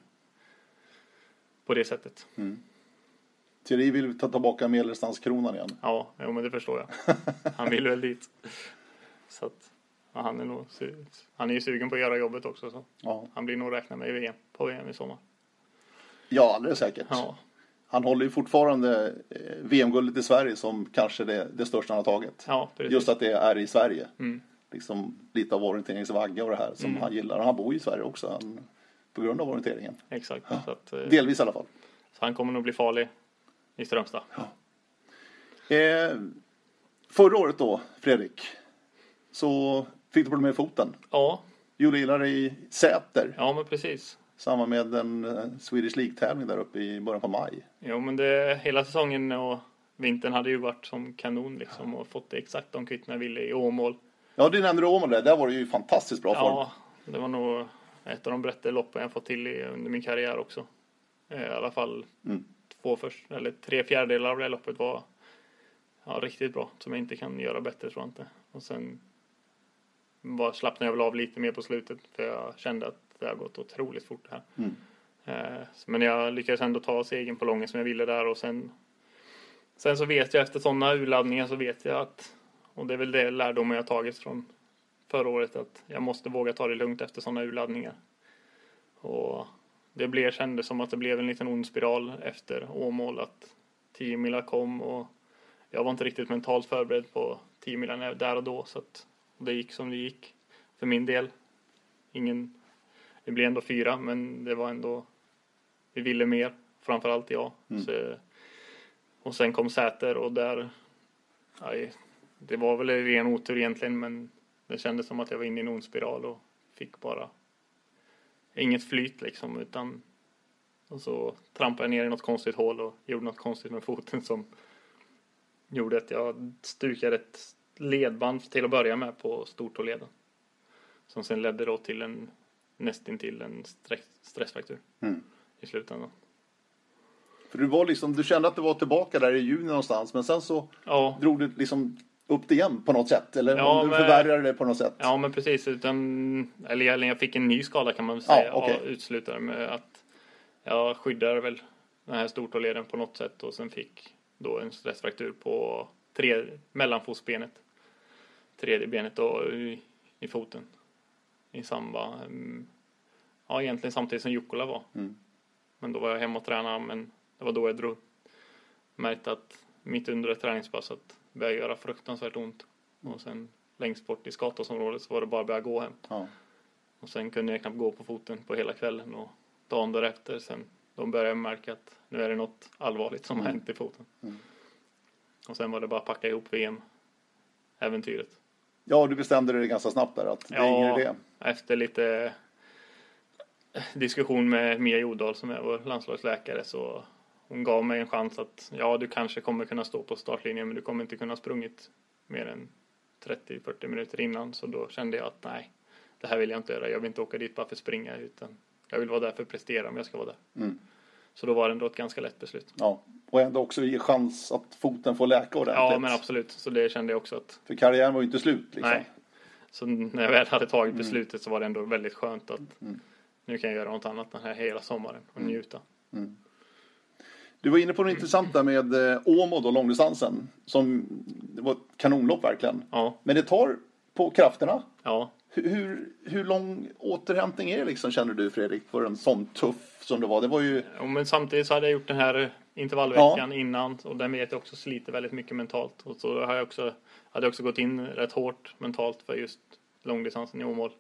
på det sättet. Thierry vill ta tillbaka medeldistanskronan igen. Ja, jo, men det förstår jag. Han vill väl dit. Så att ja, han är nog han är ju sugen på att göra jobbet också så Ja, han blir nog räkna med i VM, på VM i sommar. ja alldeles säkert. Ja, Han håller ju fortfarande eh, VM-guldet i Sverige som kanske det, det största han har tagit. ja. Just att det är i Sverige. Mm. liksom lite av orienteringsvagga och det här som han gillar. Han bor ju i Sverige också han, på grund av orienteringen. Exakt. Så, att, eh, Delvis i alla fall. så han kommer nog bli farlig i Strömstad. Eh, förra året då, Fredrik, så fick du problem med foten. Ja, Gjorde illa dig i Säter, ja men precis. Samma med en eh, Swedish League-tävling där uppe i början på maj. Jo men det, hela säsongen och vintern hade ju varit som kanon liksom och fått exakt de kvittena jag ville i Åmål. Ja, det nämnde du Åmål där. Där var det ju fantastiskt bra form. Ja, det var nog ett av de bättre loppen jag fått till under min karriär också. Eh, I alla fall Mm. två först, eller tre fjärdedelar av det loppet var ja, riktigt bra. Som jag inte kan göra bättre tror jag inte. Och sen var, slappnade jag väl av lite mer på slutet för jag kände att det har gått otroligt fort det här. Mm. Eh, men jag lyckades ändå ta segern på lången som jag ville där och sen Sen så vet jag efter sådana urladdningar så vet jag att och det är väl det lärdomen jag tagit från förra året att jag måste våga ta det lugnt efter sådana urladdningar. Och det blev, kändes som att det blev en liten ond spiral efter Åmål att 10 milar kom och jag var inte riktigt mentalt förberedd på 10 milarna där och då så att det gick som det gick för min del. Ingen, det blev ändå fyra men det var ändå, vi ville mer, framförallt jag. Så, och sen kom Säter och där, aj, det var väl ren otur egentligen men det kändes som att jag var inne i en ond spiral och fick bara inget flyt liksom utan och så trampade jag ner i något konstigt hål och gjorde något konstigt med foten som gjorde att jag stukade ett ledband till att börja med på stortåleden. Som sen ledde då till en nästintill en stress, stressfraktur Mm. i slutändan. För du, var liksom, du kände att du var tillbaka där i juni någonstans, men sen så Ja, drog du liksom upp det igen på något sätt? Eller Ja, du förvärrade det på något sätt? ja men precis. Utan, eller jag- jag fick en ny skada kan man väl säga. Ja, okej. och utslutade med att jag skyddade väl den här stortåleden på något sätt och sen fick då en stressfraktur på tre, mellanfotsbenet. Tredje benet då i, i foten. I samband, mm, ja egentligen samtidigt som Jukkola var. Mm. Men då var jag hemma och tränade men det var då jag drog. Märkte att mitt under ett träningspass att började göra fruktansvärt ont. Och sen längst bort i Skatåsområdet så var det bara att börja gå hem. Ja. Och sen kunde jag knappt gå på foten på hela kvällen och dagen därefter sen då började jag märka att nu är det något allvarligt som har hänt i foten. Mm. Och sen var det bara att packa ihop VM-äventyret. Ja, du bestämde dig ganska snabbt där att det är ingen idé. efter lite diskussion med Mia Jordal som är vår landslagsläkare så hon gav mig en chans att ja, du kanske kommer kunna stå på startlinjen men du kommer inte kunna sprungit mer än 30-40 minuter innan så då kände jag att nej, det här vill jag inte göra. Jag vill inte åka dit bara för att springa utan jag vill vara där för att prestera om jag ska vara där. Mm. Så då var det ändå ett ganska lätt beslut. Ja. Och ändå också ge chans att foten får läka ordentligt. Ja, men absolut. Så det kände jag också att För karriären var ju inte slut liksom. nej. Så när jag väl hade tagit beslutet så var det ändå väldigt skönt att nu kan jag göra något annat den här hela sommaren och njuta. Du var inne på något intressant där med eh, Åmål och långdistansen. Som, det var ett kanonlopp verkligen. Ja, Men det tar på krafterna. ja. Hur, hur, lång återhämtning är det liksom känner du Fredrik för en sån tuff som det var? Det var ju, Ja, men samtidigt så hade jag gjort den här intervallveckan innan och den vet jag också sliter väldigt mycket mentalt. Och så har jag också, hade jag också gått in rätt hårt mentalt för just långdistansen i Åmål.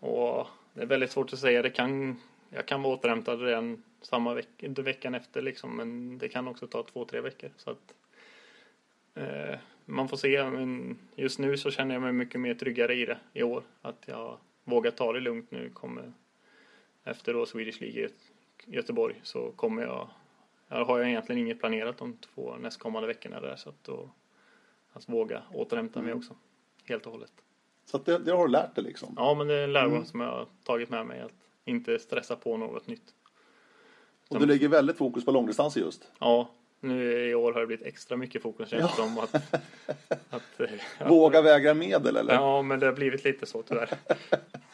Och det är väldigt svårt att säga. Det kan, jag kan vara återhämtad redan samma veck, inte veckan efter liksom, men det kan också ta två, tre veckor. Så att, eh, man får se, men just nu så känner jag mig mycket mer tryggare i det i år. Att jag vågar ta det lugnt nu. Kommer, efter då Swedish League i Gö- Göteborg så kommer jag, jag har jag egentligen inget planerat de två nästkommande veckorna där så att då att våga återhämta mig också helt och hållet. så att det, det har du lärt dig liksom. Ja, men det är en lärdom som jag har tagit med mig att inte stressa på något nytt. Och du lägger väldigt fokus på långdistanser just. Ja, nu i år har det blivit extra mycket fokus känns det som att, att eh, ja, Våga väga medel eller? ja, men det har blivit lite så tyvärr.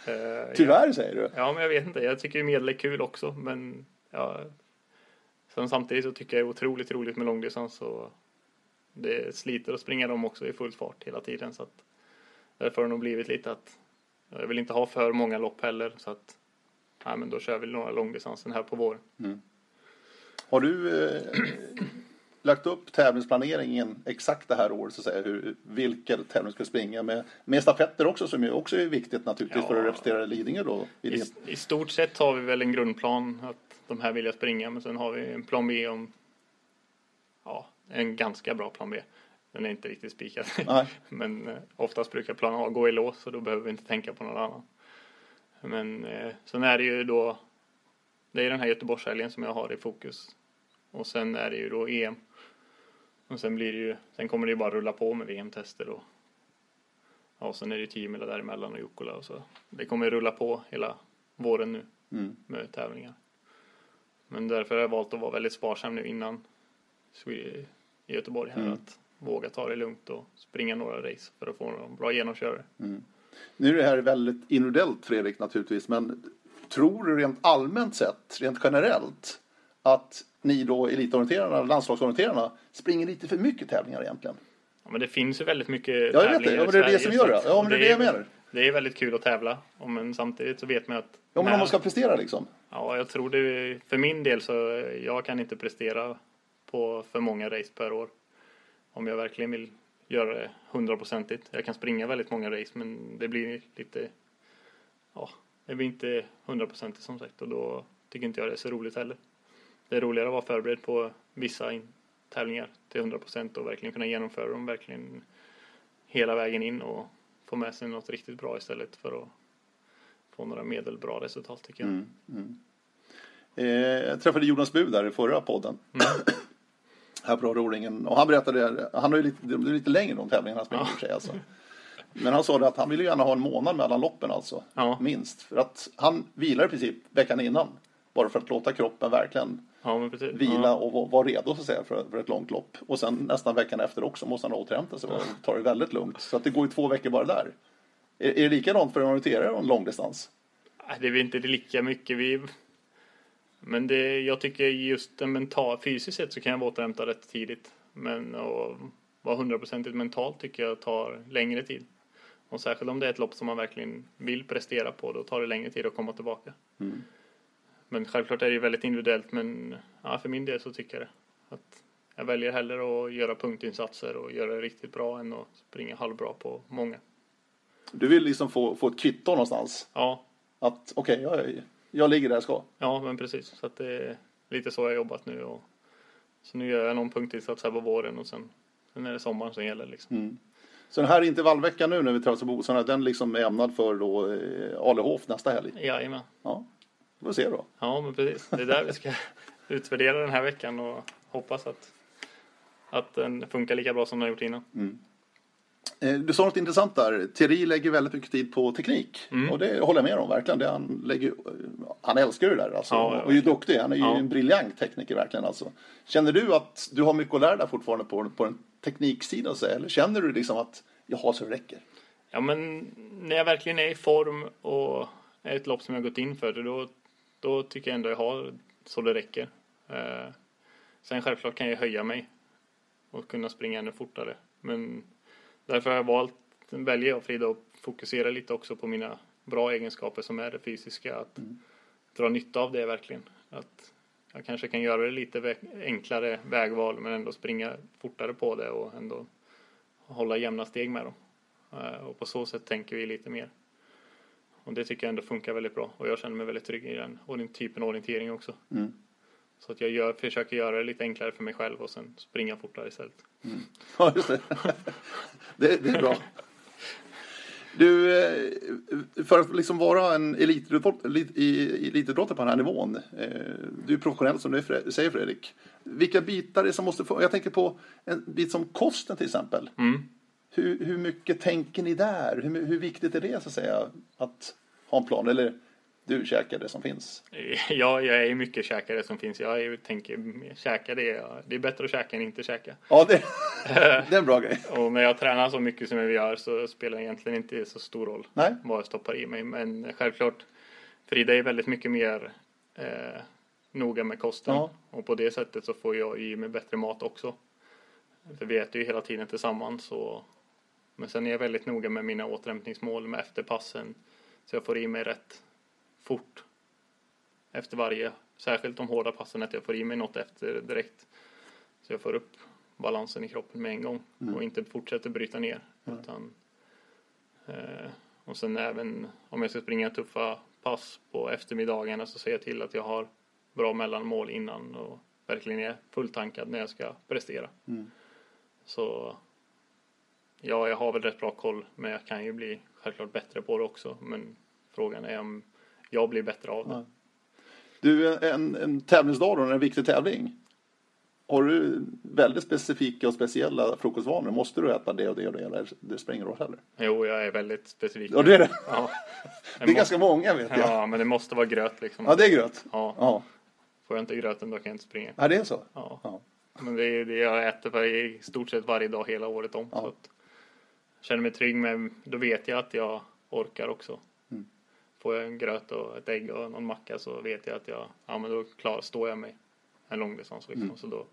Eh, Tyvärr säger du? Ja, men jag vet inte. Jag tycker ju medel är kul också, men ja, sen samtidigt så tycker jag det är otroligt roligt med långdistans och det sliter att springa dem också i full fart hela tiden så att därför har det nog blivit lite att jag vill inte ha för många lopp heller så att nej, men då kör vi några långdistansen här på våren. Har du, eh, lagt upp tävlingsplaneringen exakt det här året, så att säga, hur, vilken tävling ska springa med, med stafetter också, som ju också är viktigt naturligtvis Ja. för att representera Lidingö då. I I, I stort sett har vi väl en grundplan att de här vill jag springa men sen har vi en plan B om ja, en ganska bra plan B. Den är inte riktigt spikad. Men eh, oftast brukar plan A gå i lås så då behöver vi inte tänka på någon annan. Men eh, sen är det ju då det är den här Göteborgshelgen som jag har i fokus. Och sen är det ju då EM. Och sen blir det ju, sen kommer det ju bara rulla på med VM-tester och ja, sen är det ju 10 mil däremellan och Jukkola och så. Det kommer rulla på hela våren nu Mm. med tävlingar. Men därför har jag valt att vara väldigt sparsam nu innan i Göteborg här Mm. att våga ta det lugnt och springa några race för att få några bra genomkörare. Nu är det här väldigt individuellt Fredrik naturligtvis, men tror du rent allmänt sett, rent generellt, att ni då elitorienterarna, landslagsorienterarna, springer lite för mycket tävlingar egentligen? Ja, men det finns ju väldigt mycket Ja, vet det. tävlingar Ja, men det är det som gör det. Ja, men det är det jag menar. Det är väldigt kul att tävla, men samtidigt så vet man att Ja, men när- om man ska prestera liksom. Ja, jag tror det. För min del så jag kan inte prestera på för många race per år. Om jag verkligen vill göra det hundraprocentigt. Jag kan springa väldigt många race men det blir lite, ja, det blir inte hundraprocentigt som sagt och då tycker inte jag det är så roligt heller. Det är roligare att vara förberedd på vissa in- tävlingar till 100% och verkligen kunna genomföra dem verkligen hela vägen in och få med sig något riktigt bra istället för att få några medelbra resultat tycker jag. Mm. Eh, jag träffade Jonas Bud där i förra podden. här på Roringen. Och han berättade, han har ju lite, är lite längre de tävlingarna han springer och för sig alltså. Men han sa det att han ville gärna ha en månad mellan loppen alltså. Ja. Minst. För att han vilar i princip veckan innan. Bara för att låta kroppen verkligen Ja, vila och vara- redo så att säga för, för ett långt lopp. Och sen nästan veckan efter också måste han återhämta sig och ta det väldigt lugnt. Så att det går ju två veckor bara där. Är, är det likadant för en orienterare och en långdistans? Nej, Det är väl inte lika mycket vi... Men det, jag tycker just en mental, fysiskt sett så kan jag vara återhämtad rätt tidigt. Men att vara hundraprocentigt mentalt tycker jag tar längre tid. Och särskilt om det är ett lopp som man verkligen vill prestera på, då tar det längre tid att komma tillbaka. Men självklart är det ju väldigt individuellt, men ja, för min del så tycker jag det. Att jag väljer hellre att göra punktinsatser och göra det riktigt bra än att springa halvbra på många. Du vill liksom få, få ett kvitto någonstans. Ja, Att okej, jag, jag ligger där jag ska. Ja, men precis. Så att det är lite så jag har jobbat nu. Och, så nu gör jag någon punktinsats här på våren och sen, sen är det sommaren som gäller. Liksom. Så den här intervallveckan nu när vi träffas på Bosarna, den liksom är ämnad för då eh, Alehof nästa helg. Jajamän. Ja, får vi se då. Ja, men precis. Det är där vi ska utvärdera den här veckan och hoppas att, att den funkar lika bra som den har gjort innan. Eh, Du sa något intressant där. Thierry lägger väldigt mycket tid på teknik. Mm. Och det håller jag med om verkligen. Det han, lägger, han älskar det där alltså. Ja, och är ju duktig. Han är ju Ja. en briljant tekniker verkligen alltså. Känner du att du har mycket att lära dig fortfarande på, på den tekniksidan? så? Eller känner du liksom att jag har så det räcker? Ja, men när jag verkligen är i form och är ett lopp som jag gått in för, då, då tycker jag ändå jag har så det räcker. Eh, sen självklart kan jag höja mig och kunna springa ännu fortare. Men därför har jag valt, väljer jag Frida att fokusera lite också på mina bra egenskaper som är det fysiska. Att dra nytta av det verkligen. Att jag kanske kan göra det lite enklare vägval men ändå springa fortare på det och ändå hålla jämna steg med dem. Eh, Och på så sätt tänker vi lite mer. Och det tycker jag ändå funkar väldigt bra. Och jag känner mig väldigt trygg i den orien- typen av orientering också. Mm. Så att jag gör, försöker göra det lite enklare för mig själv och sen springa fortare istället. Ja, just det. det, det är bra. Du, eh, för att liksom vara en elitidrottare på den här nivån. eh, Du är professionell som du säger Fredrik. Vilka bitar är det som måste få? Jag tänker på en bit som kosten till exempel. Mm. Hur, hur mycket tänker ni där? Hur, hur viktigt är det så att säga att ha en plan? Eller du käkar det som finns? Ja, jag är mycket käkare som finns. Jag tänker käka det. Det är bättre att käka än inte käka. Ja, det, det är en bra grej. Och när jag tränar så mycket som jag gör så spelar det egentligen inte så stor roll Nej. vad jag stoppar i mig. Men självklart, Frida är väldigt mycket mer eh, noga med kosten. Ja. Och på det sättet så får jag i mig bättre mat också. För vi äter ju hela tiden tillsammans. Och, men sen är jag väldigt noga med mina återhämtningsmål med efterpassen. Så jag får i mig rätt fort efter varje. Särskilt de hårda passen att jag får i mig något efter direkt. Så jag får upp balansen i kroppen med en gång och inte fortsätter bryta ner. Utan, eh, och sen även om jag ska springa tuffa pass på eftermiddagarna så ser jag till att jag har bra mellanmål innan och verkligen är fulltankad när jag ska prestera. Så ja, jag har väl rätt bra koll men jag kan ju bli självklart bättre på det också. Men frågan är om jag blir bättre av det. Du, en, en tävlingsdag då, en viktig tävling. Har du väldigt specifika och speciella frukostvanor? Måste du äta det och det och det? Eller det spelar ingen roll heller? Jo, jag är väldigt specifik. Ja, det är det. Ja. Det är ganska många vet jag. Ja, men det måste vara gröt liksom. Ja, det är gröt. Ja. Ja, Får jag inte gröten då kan jag inte springa. ja det är så. Ja. Ja. Men det är det jag äter för i stort sett varje dag hela året om. Ja. Så att känner mig trygg med, då vet jag att jag orkar också. Mm. Får jag en gröt och ett ägg och någon macka så vet jag att jag, ja men då klar, står jag mig en långdistans liksom. Mm. Så då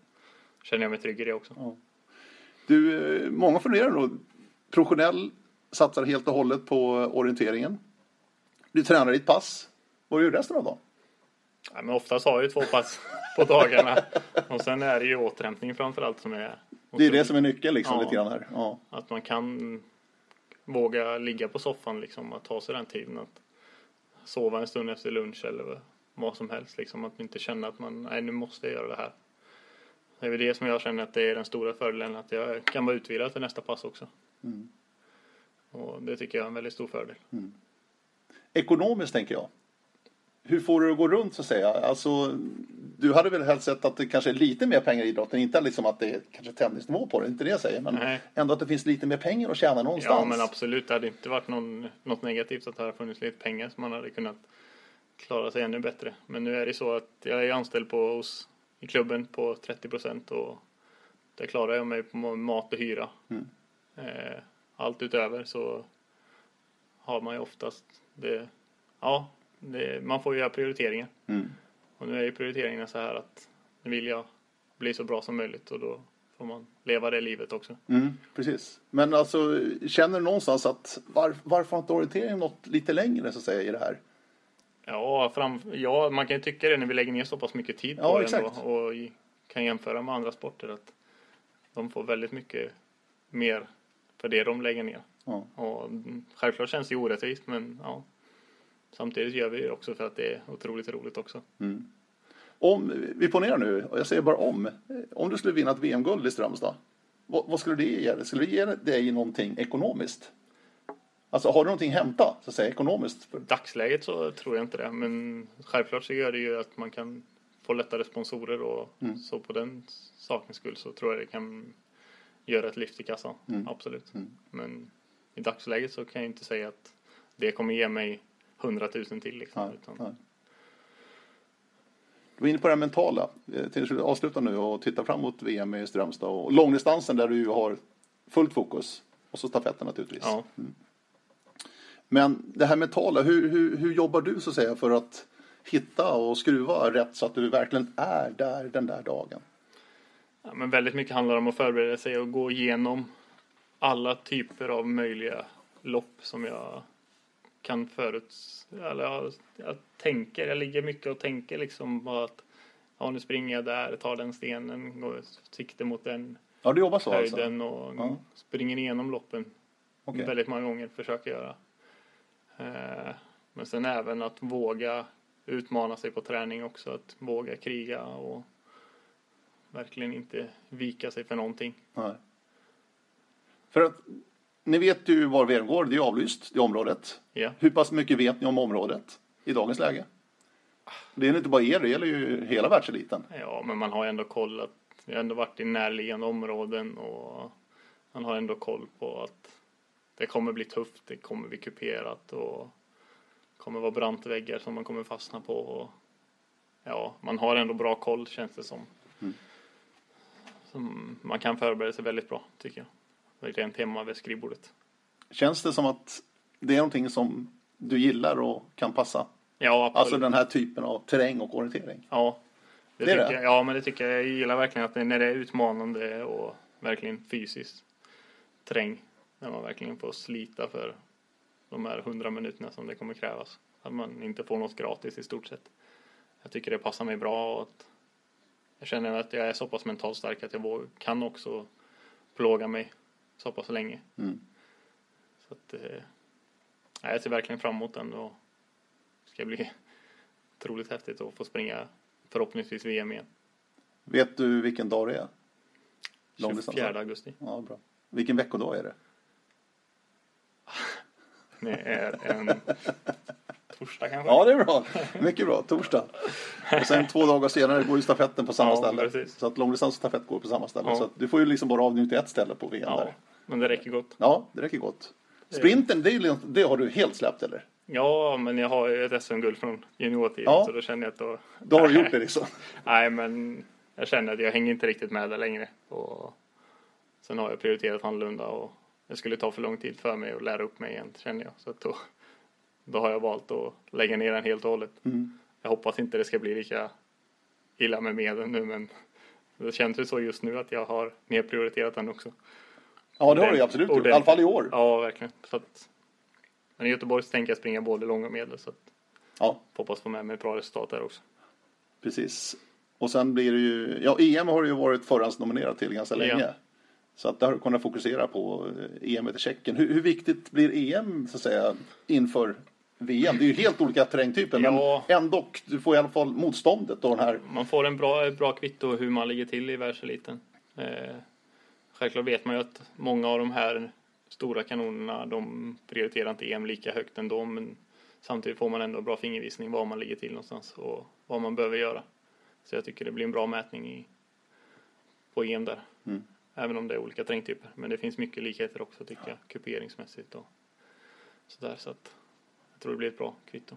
känner jag mig trygg i det också. Du, eh, många funderar då. Professionell satsar helt och hållet på orienteringen. Du tränar ditt pass. Vad gör du resten av dagen? Ja, men oftast har jag ju två pass på dagarna. Och sen är det ju återhämtning framförallt som är Det är det som är nyckeln liksom Ja. lite grann här. Ja. Att man kan våga ligga på soffan liksom och ta sig den tiden att sova en stund efter lunch eller vad som helst liksom. Att inte känna att man, nej nu måste jag göra det här. Det är väl det som jag känner att det är den stora fördelen att jag kan vara utvilad till nästa pass också. Mm. Och det tycker jag är en väldigt stor fördel. Ekonomiskt tänker jag. Hur får du det att gå runt så att säga? Alltså, du hade väl helst sett att det kanske är lite mer pengar i idrotten, inte liksom att det är kanske tennisnivå på det, inte det jag säger, men Nej. ändå att det finns lite mer pengar att tjäna någonstans. Ja men absolut, det hade inte varit någon, något negativt att det hade funnits lite pengar som man hade kunnat klara sig ännu bättre. Men nu är det så att jag är anställd på hos, i klubben på 30 procent och där klarar jag mig på mat och hyra. Mm. Eh, allt utöver så har man ju oftast det, ja, det, man får ju göra prioriteringar. Mm. Och nu är ju prioriteringarna så här att nu vill jag bli så bra som möjligt och då får man leva det livet också. Mm, precis. Men alltså, känner du någonstans att var, varför har inte orienteringen nått lite längre så att säga i det här? Ja, fram, ja, man kan ju tycka det när vi lägger ner så pass mycket tid på Ja, det exakt. ändå och kan jämföra med andra sporter att de får väldigt mycket mer för det de lägger ner. Ja. Och mm, självklart känns det orättvist men ja, samtidigt gör vi det också för att det är otroligt roligt också. Om, vi ponerar nu, och jag säger bara om, om du skulle vinna ett VM-guld i Strömstad, vad, vad skulle det ge dig? Skulle det ge dig någonting ekonomiskt? Alltså har du någonting att hämta, så att säga, ekonomiskt? I dagsläget så tror jag inte det men självklart så gör det ju att man kan få lättare sponsorer och Mm. så på den sakens skull så tror jag det kan göra ett lyft i kassan. Mm. Absolut. Men i dagsläget så kan jag inte säga att det kommer ge mig 100 000 till liksom. Nej, utan, nej. Du var inne på det mentala. Eh, Till att avsluta nu och titta fram mot VM i Strömstad och långdistansen där du har fullt fokus. Och så stafetten naturligtvis. ja. Men det här mentala, hur, hur, hur jobbar du så att säga för att hitta och skruva rätt så att du verkligen är där den där dagen? Ja, men väldigt mycket handlar om att förbereda sig och gå igenom alla typer av möjliga lopp som jag kan förut... Eller jag, jag tänker, jag ligger mycket och tänker liksom på att ja, nu springer jag där, tar den stenen, går sikte mot den Ja, du jobbar så alltså? höjden och Ja. springer igenom loppen Okej. väldigt många gånger, försöker göra. Eh, men sen även att våga utmana sig på träning också, att våga kriga och verkligen inte vika sig för någonting. Nej. För att ni vet ju var VM går, det är avlyst, det området. Ja. Hur pass mycket vet ni om området i dagens läge? Det är inte bara er, det gäller ju hela världseliten. Ja, men man har ändå kollat. Jag har ändå varit i närliggande områden och man har ändå koll på att det kommer bli tufft, det kommer bli kuperat och det kommer vara brant väggar som man kommer fastna på. Och, ja, man har ändå bra koll känns det som. som man kan förbereda sig väldigt bra tycker jag. Verkligen hemma vid skrivbordet. Känns det som att det är någonting som du gillar och kan passa? Ja, absolut. Alltså den här typen av terräng och orientering? Ja, det Det är det? Jag, ja, men det tycker jag. Jag gillar verkligen att det, när det är utmanande och verkligen fysiskt terräng. När man verkligen får slita för de här hundra minuterna som det kommer krävas. Att man inte får något gratis i stort sett. Jag tycker det passar mig bra och att jag känner att jag är så pass mentalt stark att jag kan också plåga mig så pass länge. Mm. Så att, eh, jag ser verkligen fram emot den och det ska bli otroligt häftigt att få springa förhoppningsvis VM igen. Vet du vilken dag det är? Långdistans. 24 augusti. Ja, bra. Vilken veckodag är det? Det är en torsdag kanske? Ja, det är bra. Mycket bra. Torsdag. Och sen två dagar senare går ju stafetten på samma Ja, ställe. precis. Så att långdistans och stafett går på samma ställe. Ja. Så du får ju liksom bara avnjuta ett ställe på VM Ja, där. men det räcker gott. Ja, det räcker gott. Sprinten, det, är, det har du helt släppt eller? Ja, men jag har ju ett SM-guld från juniortiden Ja. så då känner jag att då... Då har du gjort det liksom. Nej, men jag känner att jag hänger inte riktigt med där längre. Och sen har jag prioriterat annorlunda och det skulle ta för lång tid för mig att lära upp mig igen, känner jag. Så att då, då har jag valt att lägga ner den helt och hållet. Mm. Jag hoppas inte det ska bli lika illa med medel nu, men det känns ju så just nu att jag har nedprioriterat den också. Ja, det har du ju absolut gjort. I alla fall i år. Ja, verkligen. Så att, men i Göteborg så tänker jag springa både lång och medel, så att Ja, hoppas få med mig bra resultat där också. precis. Och sen blir det ju, ja EM har du ju varit förhandsnominerad till ganska Ja. länge. Så att där har du kunnat fokusera på eh, EM i Tjeckien. Hur, hur viktigt blir EM så att säga inför VM? Det är ju helt olika terrängtyper Ja. men ändå, du får i alla fall motståndet och den här. Man får en bra, bra kvitto hur man ligger till i världseliten. Eh, självklart vet man ju att många av de här stora kanonerna de prioriterar inte EM lika högt ändå men samtidigt får man ändå bra fingervisning var man ligger till någonstans och vad man behöver göra. Så jag tycker det blir en bra mätning i, på EM där. Mm. Även om det är olika terrängtyper. Men det finns mycket likheter också tycker jag kuperingsmässigt och sådär så att tror det blir ett bra kvitto.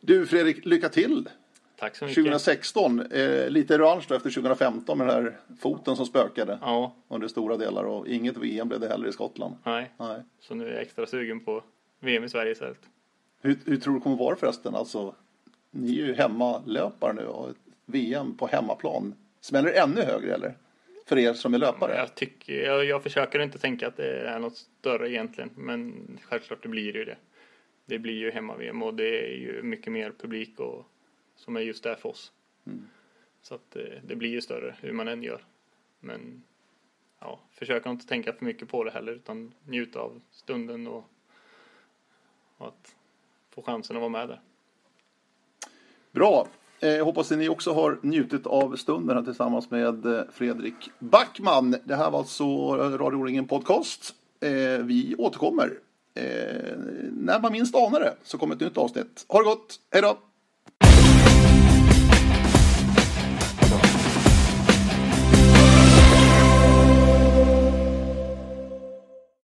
Du Fredrik, lycka till! Tack så mycket. 2016, eh, lite revansch då efter 2015 med den här foten som spökade Ja, under stora delar och inget VM blev det heller i Skottland. nej. Nej. Så nu är jag extra sugen på VM i Sverige istället. Hur, hur tror du det kommer vara förresten? Alltså, ni är ju hemmalöpare nu och VM på hemmaplan. Smäller ännu högre eller? För er som är löpare? Jag, tycker, jag, jag försöker inte tänka att det är något större egentligen, men självklart det blir ju det. Det blir ju hemma-VM och det är ju mycket mer publik och, som är just där för oss. Så att det, det blir ju större hur man än gör. Men ja, försöker inte tänka för mycket på det heller utan njuta av stunden och, och att få chansen att vara med där. Bra! Eh, jag hoppas att ni också har njutit av stunden här tillsammans med eh, Fredrik Backman. Det här var alltså Radio O-ringen Podcast. Eh, vi återkommer. När man minst anar det så kommer ett nytt avsnitt. Ha det gott! Hej då!